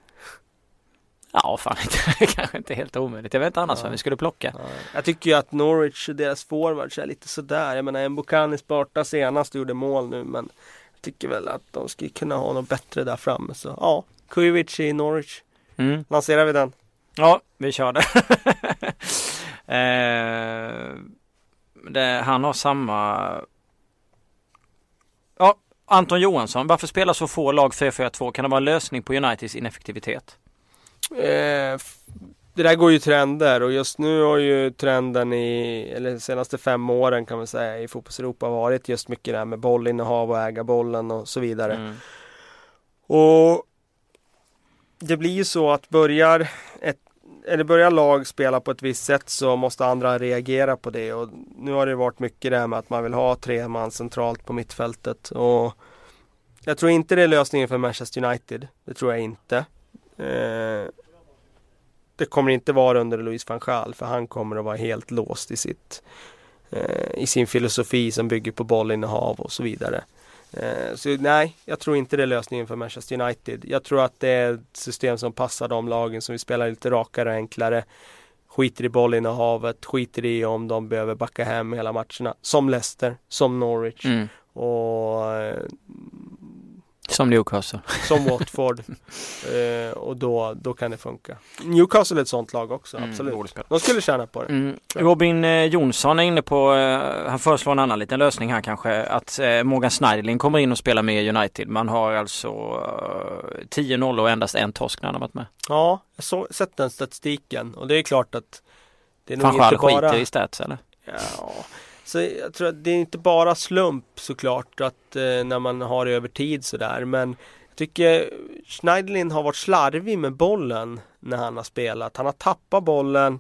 Ja, fan inte. kanske inte helt omöjligt. Jag vet inte annars ja. vem vi skulle plocka. Ja. Jag tycker ju att Norwich och deras forwards är lite sådär. Jag menar, Mbokani Sparta senast och gjorde mål nu, men jag tycker väl att de skulle kunna ha något bättre där framme. Så ja, Kujovic i Norwich. Mm. Lanserar vi den? Ja, vi kör det. eh, det han har samma Ja, Anton Johansson, varför spelar så få lag 4-4-2? Kan det vara en lösning på Uniteds ineffektivitet? Eh, det där går ju trender och just nu har ju trenden i, eller de senaste fem åren kan man säga i fotbolls-Europa varit just mycket det här med bollinnehav och äga bollen och så vidare. Mm. Och det blir ju så att börjar ett eller börjar lag spela på ett visst sätt så måste andra reagera på det och nu har det varit mycket det här med att man vill ha tre man centralt på mittfältet och jag tror inte det är lösningen för Manchester United. Det tror jag inte. Eh, det kommer inte vara under Louis van Gaal för han kommer att vara helt låst i sitt eh, i sin filosofi som bygger på bollinnehav och så vidare. Eh, så nej, jag tror inte det är lösningen för Manchester United. Jag tror att det är ett system som passar de lagen som vill spela lite rakare och enklare. Skiter i bollinnehavet, skiter i om de behöver backa hem hela matcherna. Som Leicester, som Norwich. Mm. Och eh, som Newcastle. Som Watford. eh, och då, då kan det funka. Newcastle är ett sånt lag också, mm, absolut. De skulle tjäna på det. Mm. Robin eh, Jonsson är inne på, eh, han föreslår en annan liten lösning här kanske. Att eh, Morgan Schneiderlin kommer in och spelar med United. Man har alltså 10 0 och endast en torsk när han har varit med. Ja, jag har sett den statistiken och det är klart att det är nog inte bara... skiter i stats eller? Ja, så jag tror att det är inte bara slump såklart att eh, när man har det över tid sådär men jag tycker Schneiderlin har varit slarvig med bollen när han har spelat. Han har tappat bollen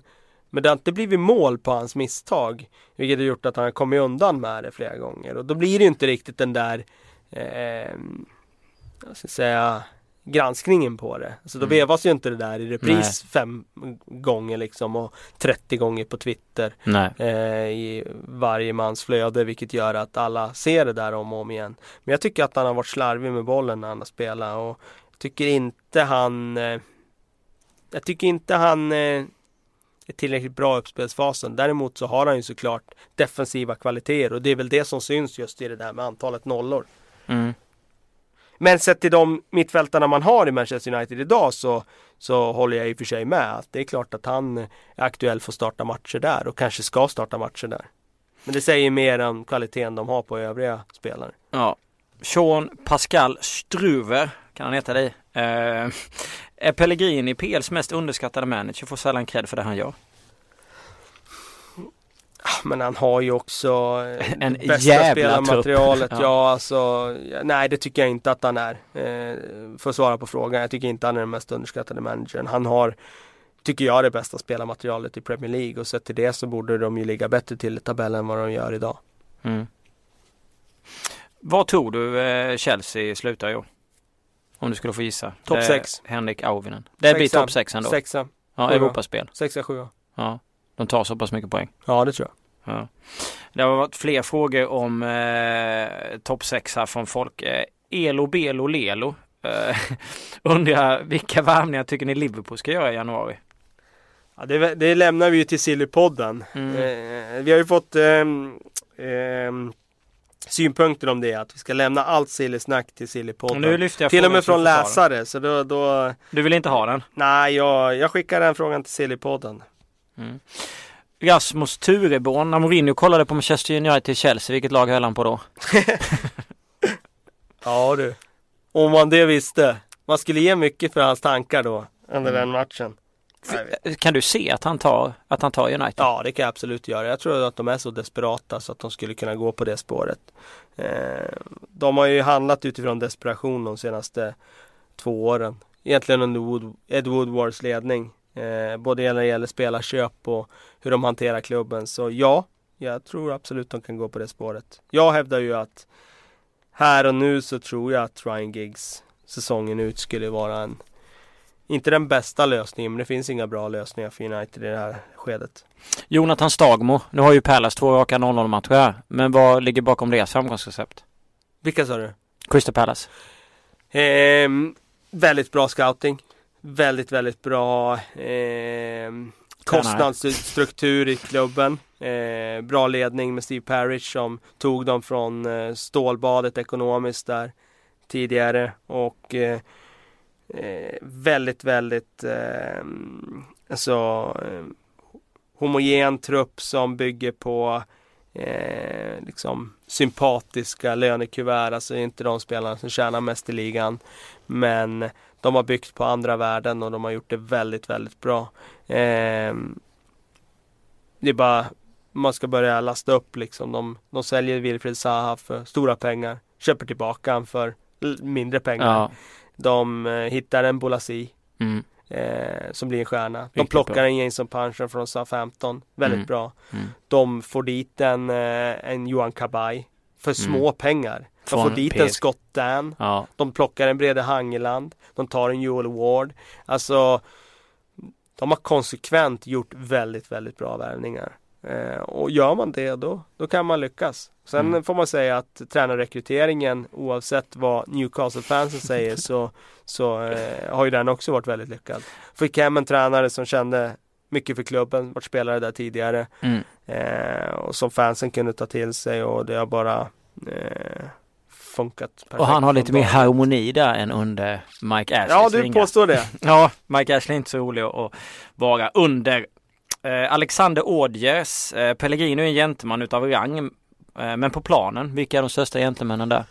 men det har inte blivit mål på hans misstag. Vilket har gjort att han har kommit undan med det flera gånger och då blir det inte riktigt den där eh, jag ska säga granskningen på det. Så då mm. vevas ju inte det där i repris Nej. fem gånger liksom och 30 gånger på Twitter eh, i varje mans flöde vilket gör att alla ser det där om och om igen. Men jag tycker att han har varit slarvig med bollen när han har spelat och tycker inte han eh, jag tycker inte han eh, är tillräckligt bra i uppspelsfasen. Däremot så har han ju såklart defensiva kvaliteter och det är väl det som syns just i det där med antalet nollor. Mm. Men sett till de mittfältarna man har i Manchester United idag så, så håller jag i och för sig med. Att det är klart att han är aktuell för att starta matcher där och kanske ska starta matcher där. Men det säger mer om kvaliteten de har på övriga spelare. Ja. Sean Pascal Struver, kan han heta dig? Eh, är Pellegrini PLs mest underskattade manager, får sällan cred för det han gör. Men han har ju också eh, En bästa jävla spelarmaterialet. Ja. Ja. alltså, nej det tycker jag inte att han är. Eh, för att svara på frågan, jag tycker inte han är den mest underskattade managern. Han har, tycker jag, det bästa spelarmaterialet i Premier League och sett till det så borde de ju ligga bättre till i tabellen än vad de gör idag. Mm. Vad tror du eh, Chelsea slutar i år? Om du skulle få gissa. Topp Det är sex. Henrik Auvinen. Det blir Sexa. topp sex ändå. Sexa, Ja. Europaspel. sexa, sjua. Ja. De tar så pass mycket poäng. Ja, det tror jag. Ja. Det har varit fler frågor om eh, topp 6 här från folk. Eh, Elo, Belo, Lelo. Eh, undrar vilka värvningar tycker ni Liverpool ska göra i januari? Ja, det, det lämnar vi ju till Sillypodden. Mm. Eh, vi har ju fått ehm, ehm, synpunkter om det, att vi ska lämna allt Silly-snack till Sillypodden. nu lyfter jag Till och med från läsare, så då, då Du vill inte ha den? nej, jag, jag skickar den frågan till Sillypodden. Mm. Rasmus Tureborn, när Mourinho kollade på Manchester United Chelsea, vilket lag höll han på då? Ja du. Om man det visste. Man skulle ge mycket för hans tankar då, under Mm. den matchen. Kan du se att han tar, att han tar United? Ja, det kan jag absolut göra. Jag tror att de är så desperata så att de skulle kunna gå på det spåret. Eh, de har ju handlat utifrån desperation de senaste två åren. Egentligen under Wood, Ed Woodwards ledning. Eh, både när det gäller spelarköp och hur de hanterar klubben. Så ja, jag tror absolut de kan gå på det spåret. Jag hävdar ju att här och nu så tror jag att Ryan Giggs säsongen ut skulle vara en inte den bästa lösningen, men det finns inga bra lösningar för United i det här skedet. Jonathan Stagmo, nu har ju Palace två raka 0-0 matcher här. Men vad ligger bakom deras framgångsrecept? Vilka sa du? Crystal Palace. Ehm, väldigt bra scouting. Väldigt, väldigt bra ehm, kostnadsstruktur i klubben. Eh, bra ledning med Steve Parrish som tog dem från eh, stålbadet ekonomiskt där tidigare. Och eh, eh, väldigt, väldigt eh, alltså, eh, homogen trupp som bygger på eh, liksom sympatiska lönekuvert. Alltså inte de spelarna som tjänar mest i ligan. Men de har byggt på andra värden och de har gjort det väldigt, väldigt bra. Eh, det är bara man ska börja lasta upp liksom. De, de säljer Wilfred Zaha för stora pengar. Köper tillbaka han för mindre pengar. Ja. De eh, hittar en Bolasi Mm. Eh, som blir en stjärna. De plockar bra. en Jason Puncher från Southampton. Väldigt Mm. bra. Mm. De får dit en, eh, en Johan Kabay för små pengar. De Från får dit en. Scott Dan. Ja. De plockar en Brede Hangeland. De tar en Joel Ward. Alltså de har konsekvent gjort väldigt, väldigt bra värvningar. Eh, och gör man det då, då kan man lyckas. Sen Mm. får man säga att tränarrekryteringen oavsett vad Newcastle-fansen säger så, så eh, har ju den också varit väldigt lyckad. Fick hem en tränare som kände mycket för klubben, varit spelare där tidigare. Mm. Eh, och som fansen kunde ta till sig och det har bara eh, funkat perfekt. Och han har lite mer harmoni där än under Mike Ashleys Ja, du vingar. påstår det. Ja, Mike Ashley är inte så rolig att vara under. Eh, Alexander Odgers, eh, Pellegrino är en gentleman utav rang. Eh, men på planen, vilka är de största gentlemännen där?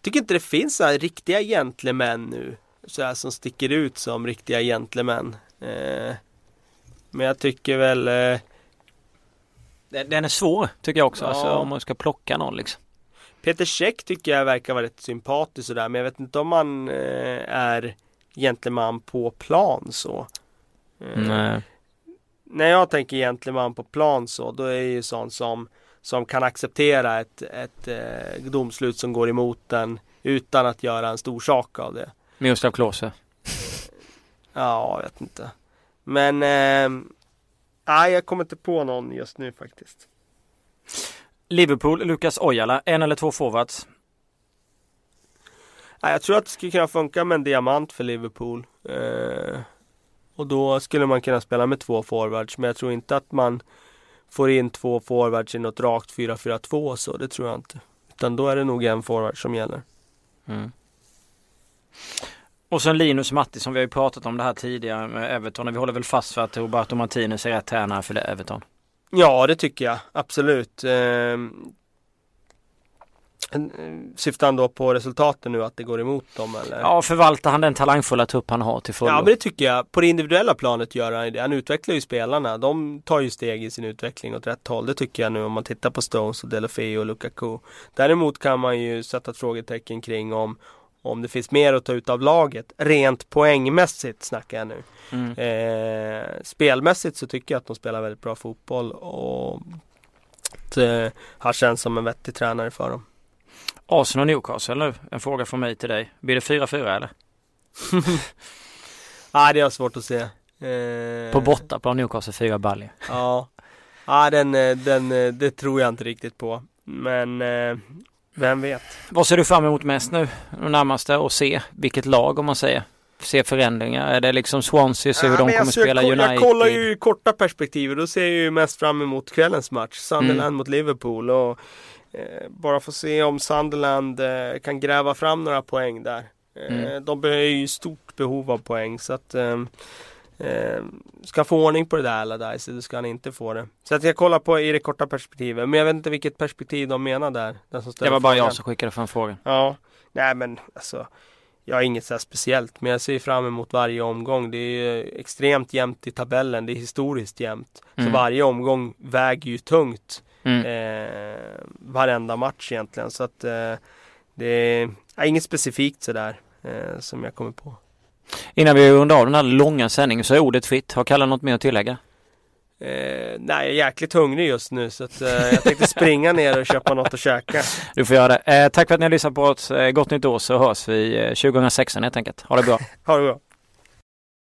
Tycker inte det finns så riktiga gentlemän nu. Så här som sticker ut som riktiga gentlemän. Eh, men jag tycker väl Den är svår tycker jag också, Ja. alltså, om man ska plocka någon liksom. Peter Käck tycker jag verkar vara rätt sympatisk sådär. Men jag vet inte om han är gentleman på plan så. Eh, Nej. När jag tänker gentleman på plan så, då är det ju sån som, som kan acceptera ett, ett eh, domslut som går emot den utan att göra en stor sak av det. Miroslav Klose. Ja, jag vet inte. Men eh, nej, jag kommer inte på någon just nu faktiskt. Liverpool, Lucas Ojala, en eller två forwards. Jag tror att det skulle kunna funka med en diamant för Liverpool. Eh, och då skulle man kunna spela med två forwards. Men jag tror inte att man får in två forwards i något rakt 4-4-2 så. Det tror jag inte. Utan då är det nog en forward som gäller. Mm. Och sen Linus Mattisson, vi har ju pratat om det här tidigare med Everton och vi håller väl fast för att Roberto Martinez är rätt tränare för Everton. Ja, det tycker jag absolut. Eh, Syftar han då på resultaten nu att det går emot dem eller? Ja, förvaltar han den talangfulla trupp han har till fullo? Ja, men det tycker jag. På det individuella planet gör han det. Han utvecklar ju spelarna. De tar ju steg i sin utveckling åt rätt håll. Det tycker jag nu om man tittar på Stones och Delofeo och Lukaku. Däremot kan man ju sätta ett frågetecken kring om om det finns mer att ta ut av laget. Rent poängmässigt snackar jag nu. Mm. Eh, spelmässigt så tycker jag att de spelar väldigt bra fotboll och det eh, har känts som en vettig tränare för dem. Arsenal Newcastle nu, en fråga från mig till dig. Blir det 4-4 eller? Nej, det är svårt att se. Eh... På bortaplan Newcastle, fyra baljor. Ja, ja den, eh, den, eh, det tror jag inte riktigt på. Men eh, vem vet? Vad ser du fram emot mest nu de närmaste och se vilket lag om man säger? Se förändringar? Är det liksom Swansea, se hur ja, de kommer spela United? Jag kollar ju i korta perspektivet. Då ser jag ju mest fram emot kvällens match. Sunderland mm. mot Liverpool. Och bara få se om Sunderland eh, kan gräva fram några poäng där. Eh, mm. De är ju stort behov av poäng så att ehm, Ska få ordning på det där Allardyce, det ska han inte få det. Så att jag kollar på i det korta perspektivet. Men jag vet inte vilket perspektiv de menar där. Den som det var bara frågan. jag som skickade fram frågan. Ja. Nej men alltså. Jag har inget så speciellt. Men jag ser fram emot varje omgång. Det är extremt jämnt i tabellen. Det är historiskt jämnt. Mm. Så varje omgång väger ju tungt. Mm. Eh, varenda match egentligen. Så att eh, det är inget specifikt sådär eh, som jag kommer på. Innan vi rundar av den här långa sändningen så är ordet fritt. Har Kalle något mer att tillägga? Eh, nej, jag är jäkligt hungrig just nu så att, eh, jag tänkte springa ner och köpa något att käka. Du får göra det. Eh, tack för att ni har lyssnat på oss. Eh, gott nytt år så hörs vi 2016 helt enkelt. Ha det bra. ha det bra.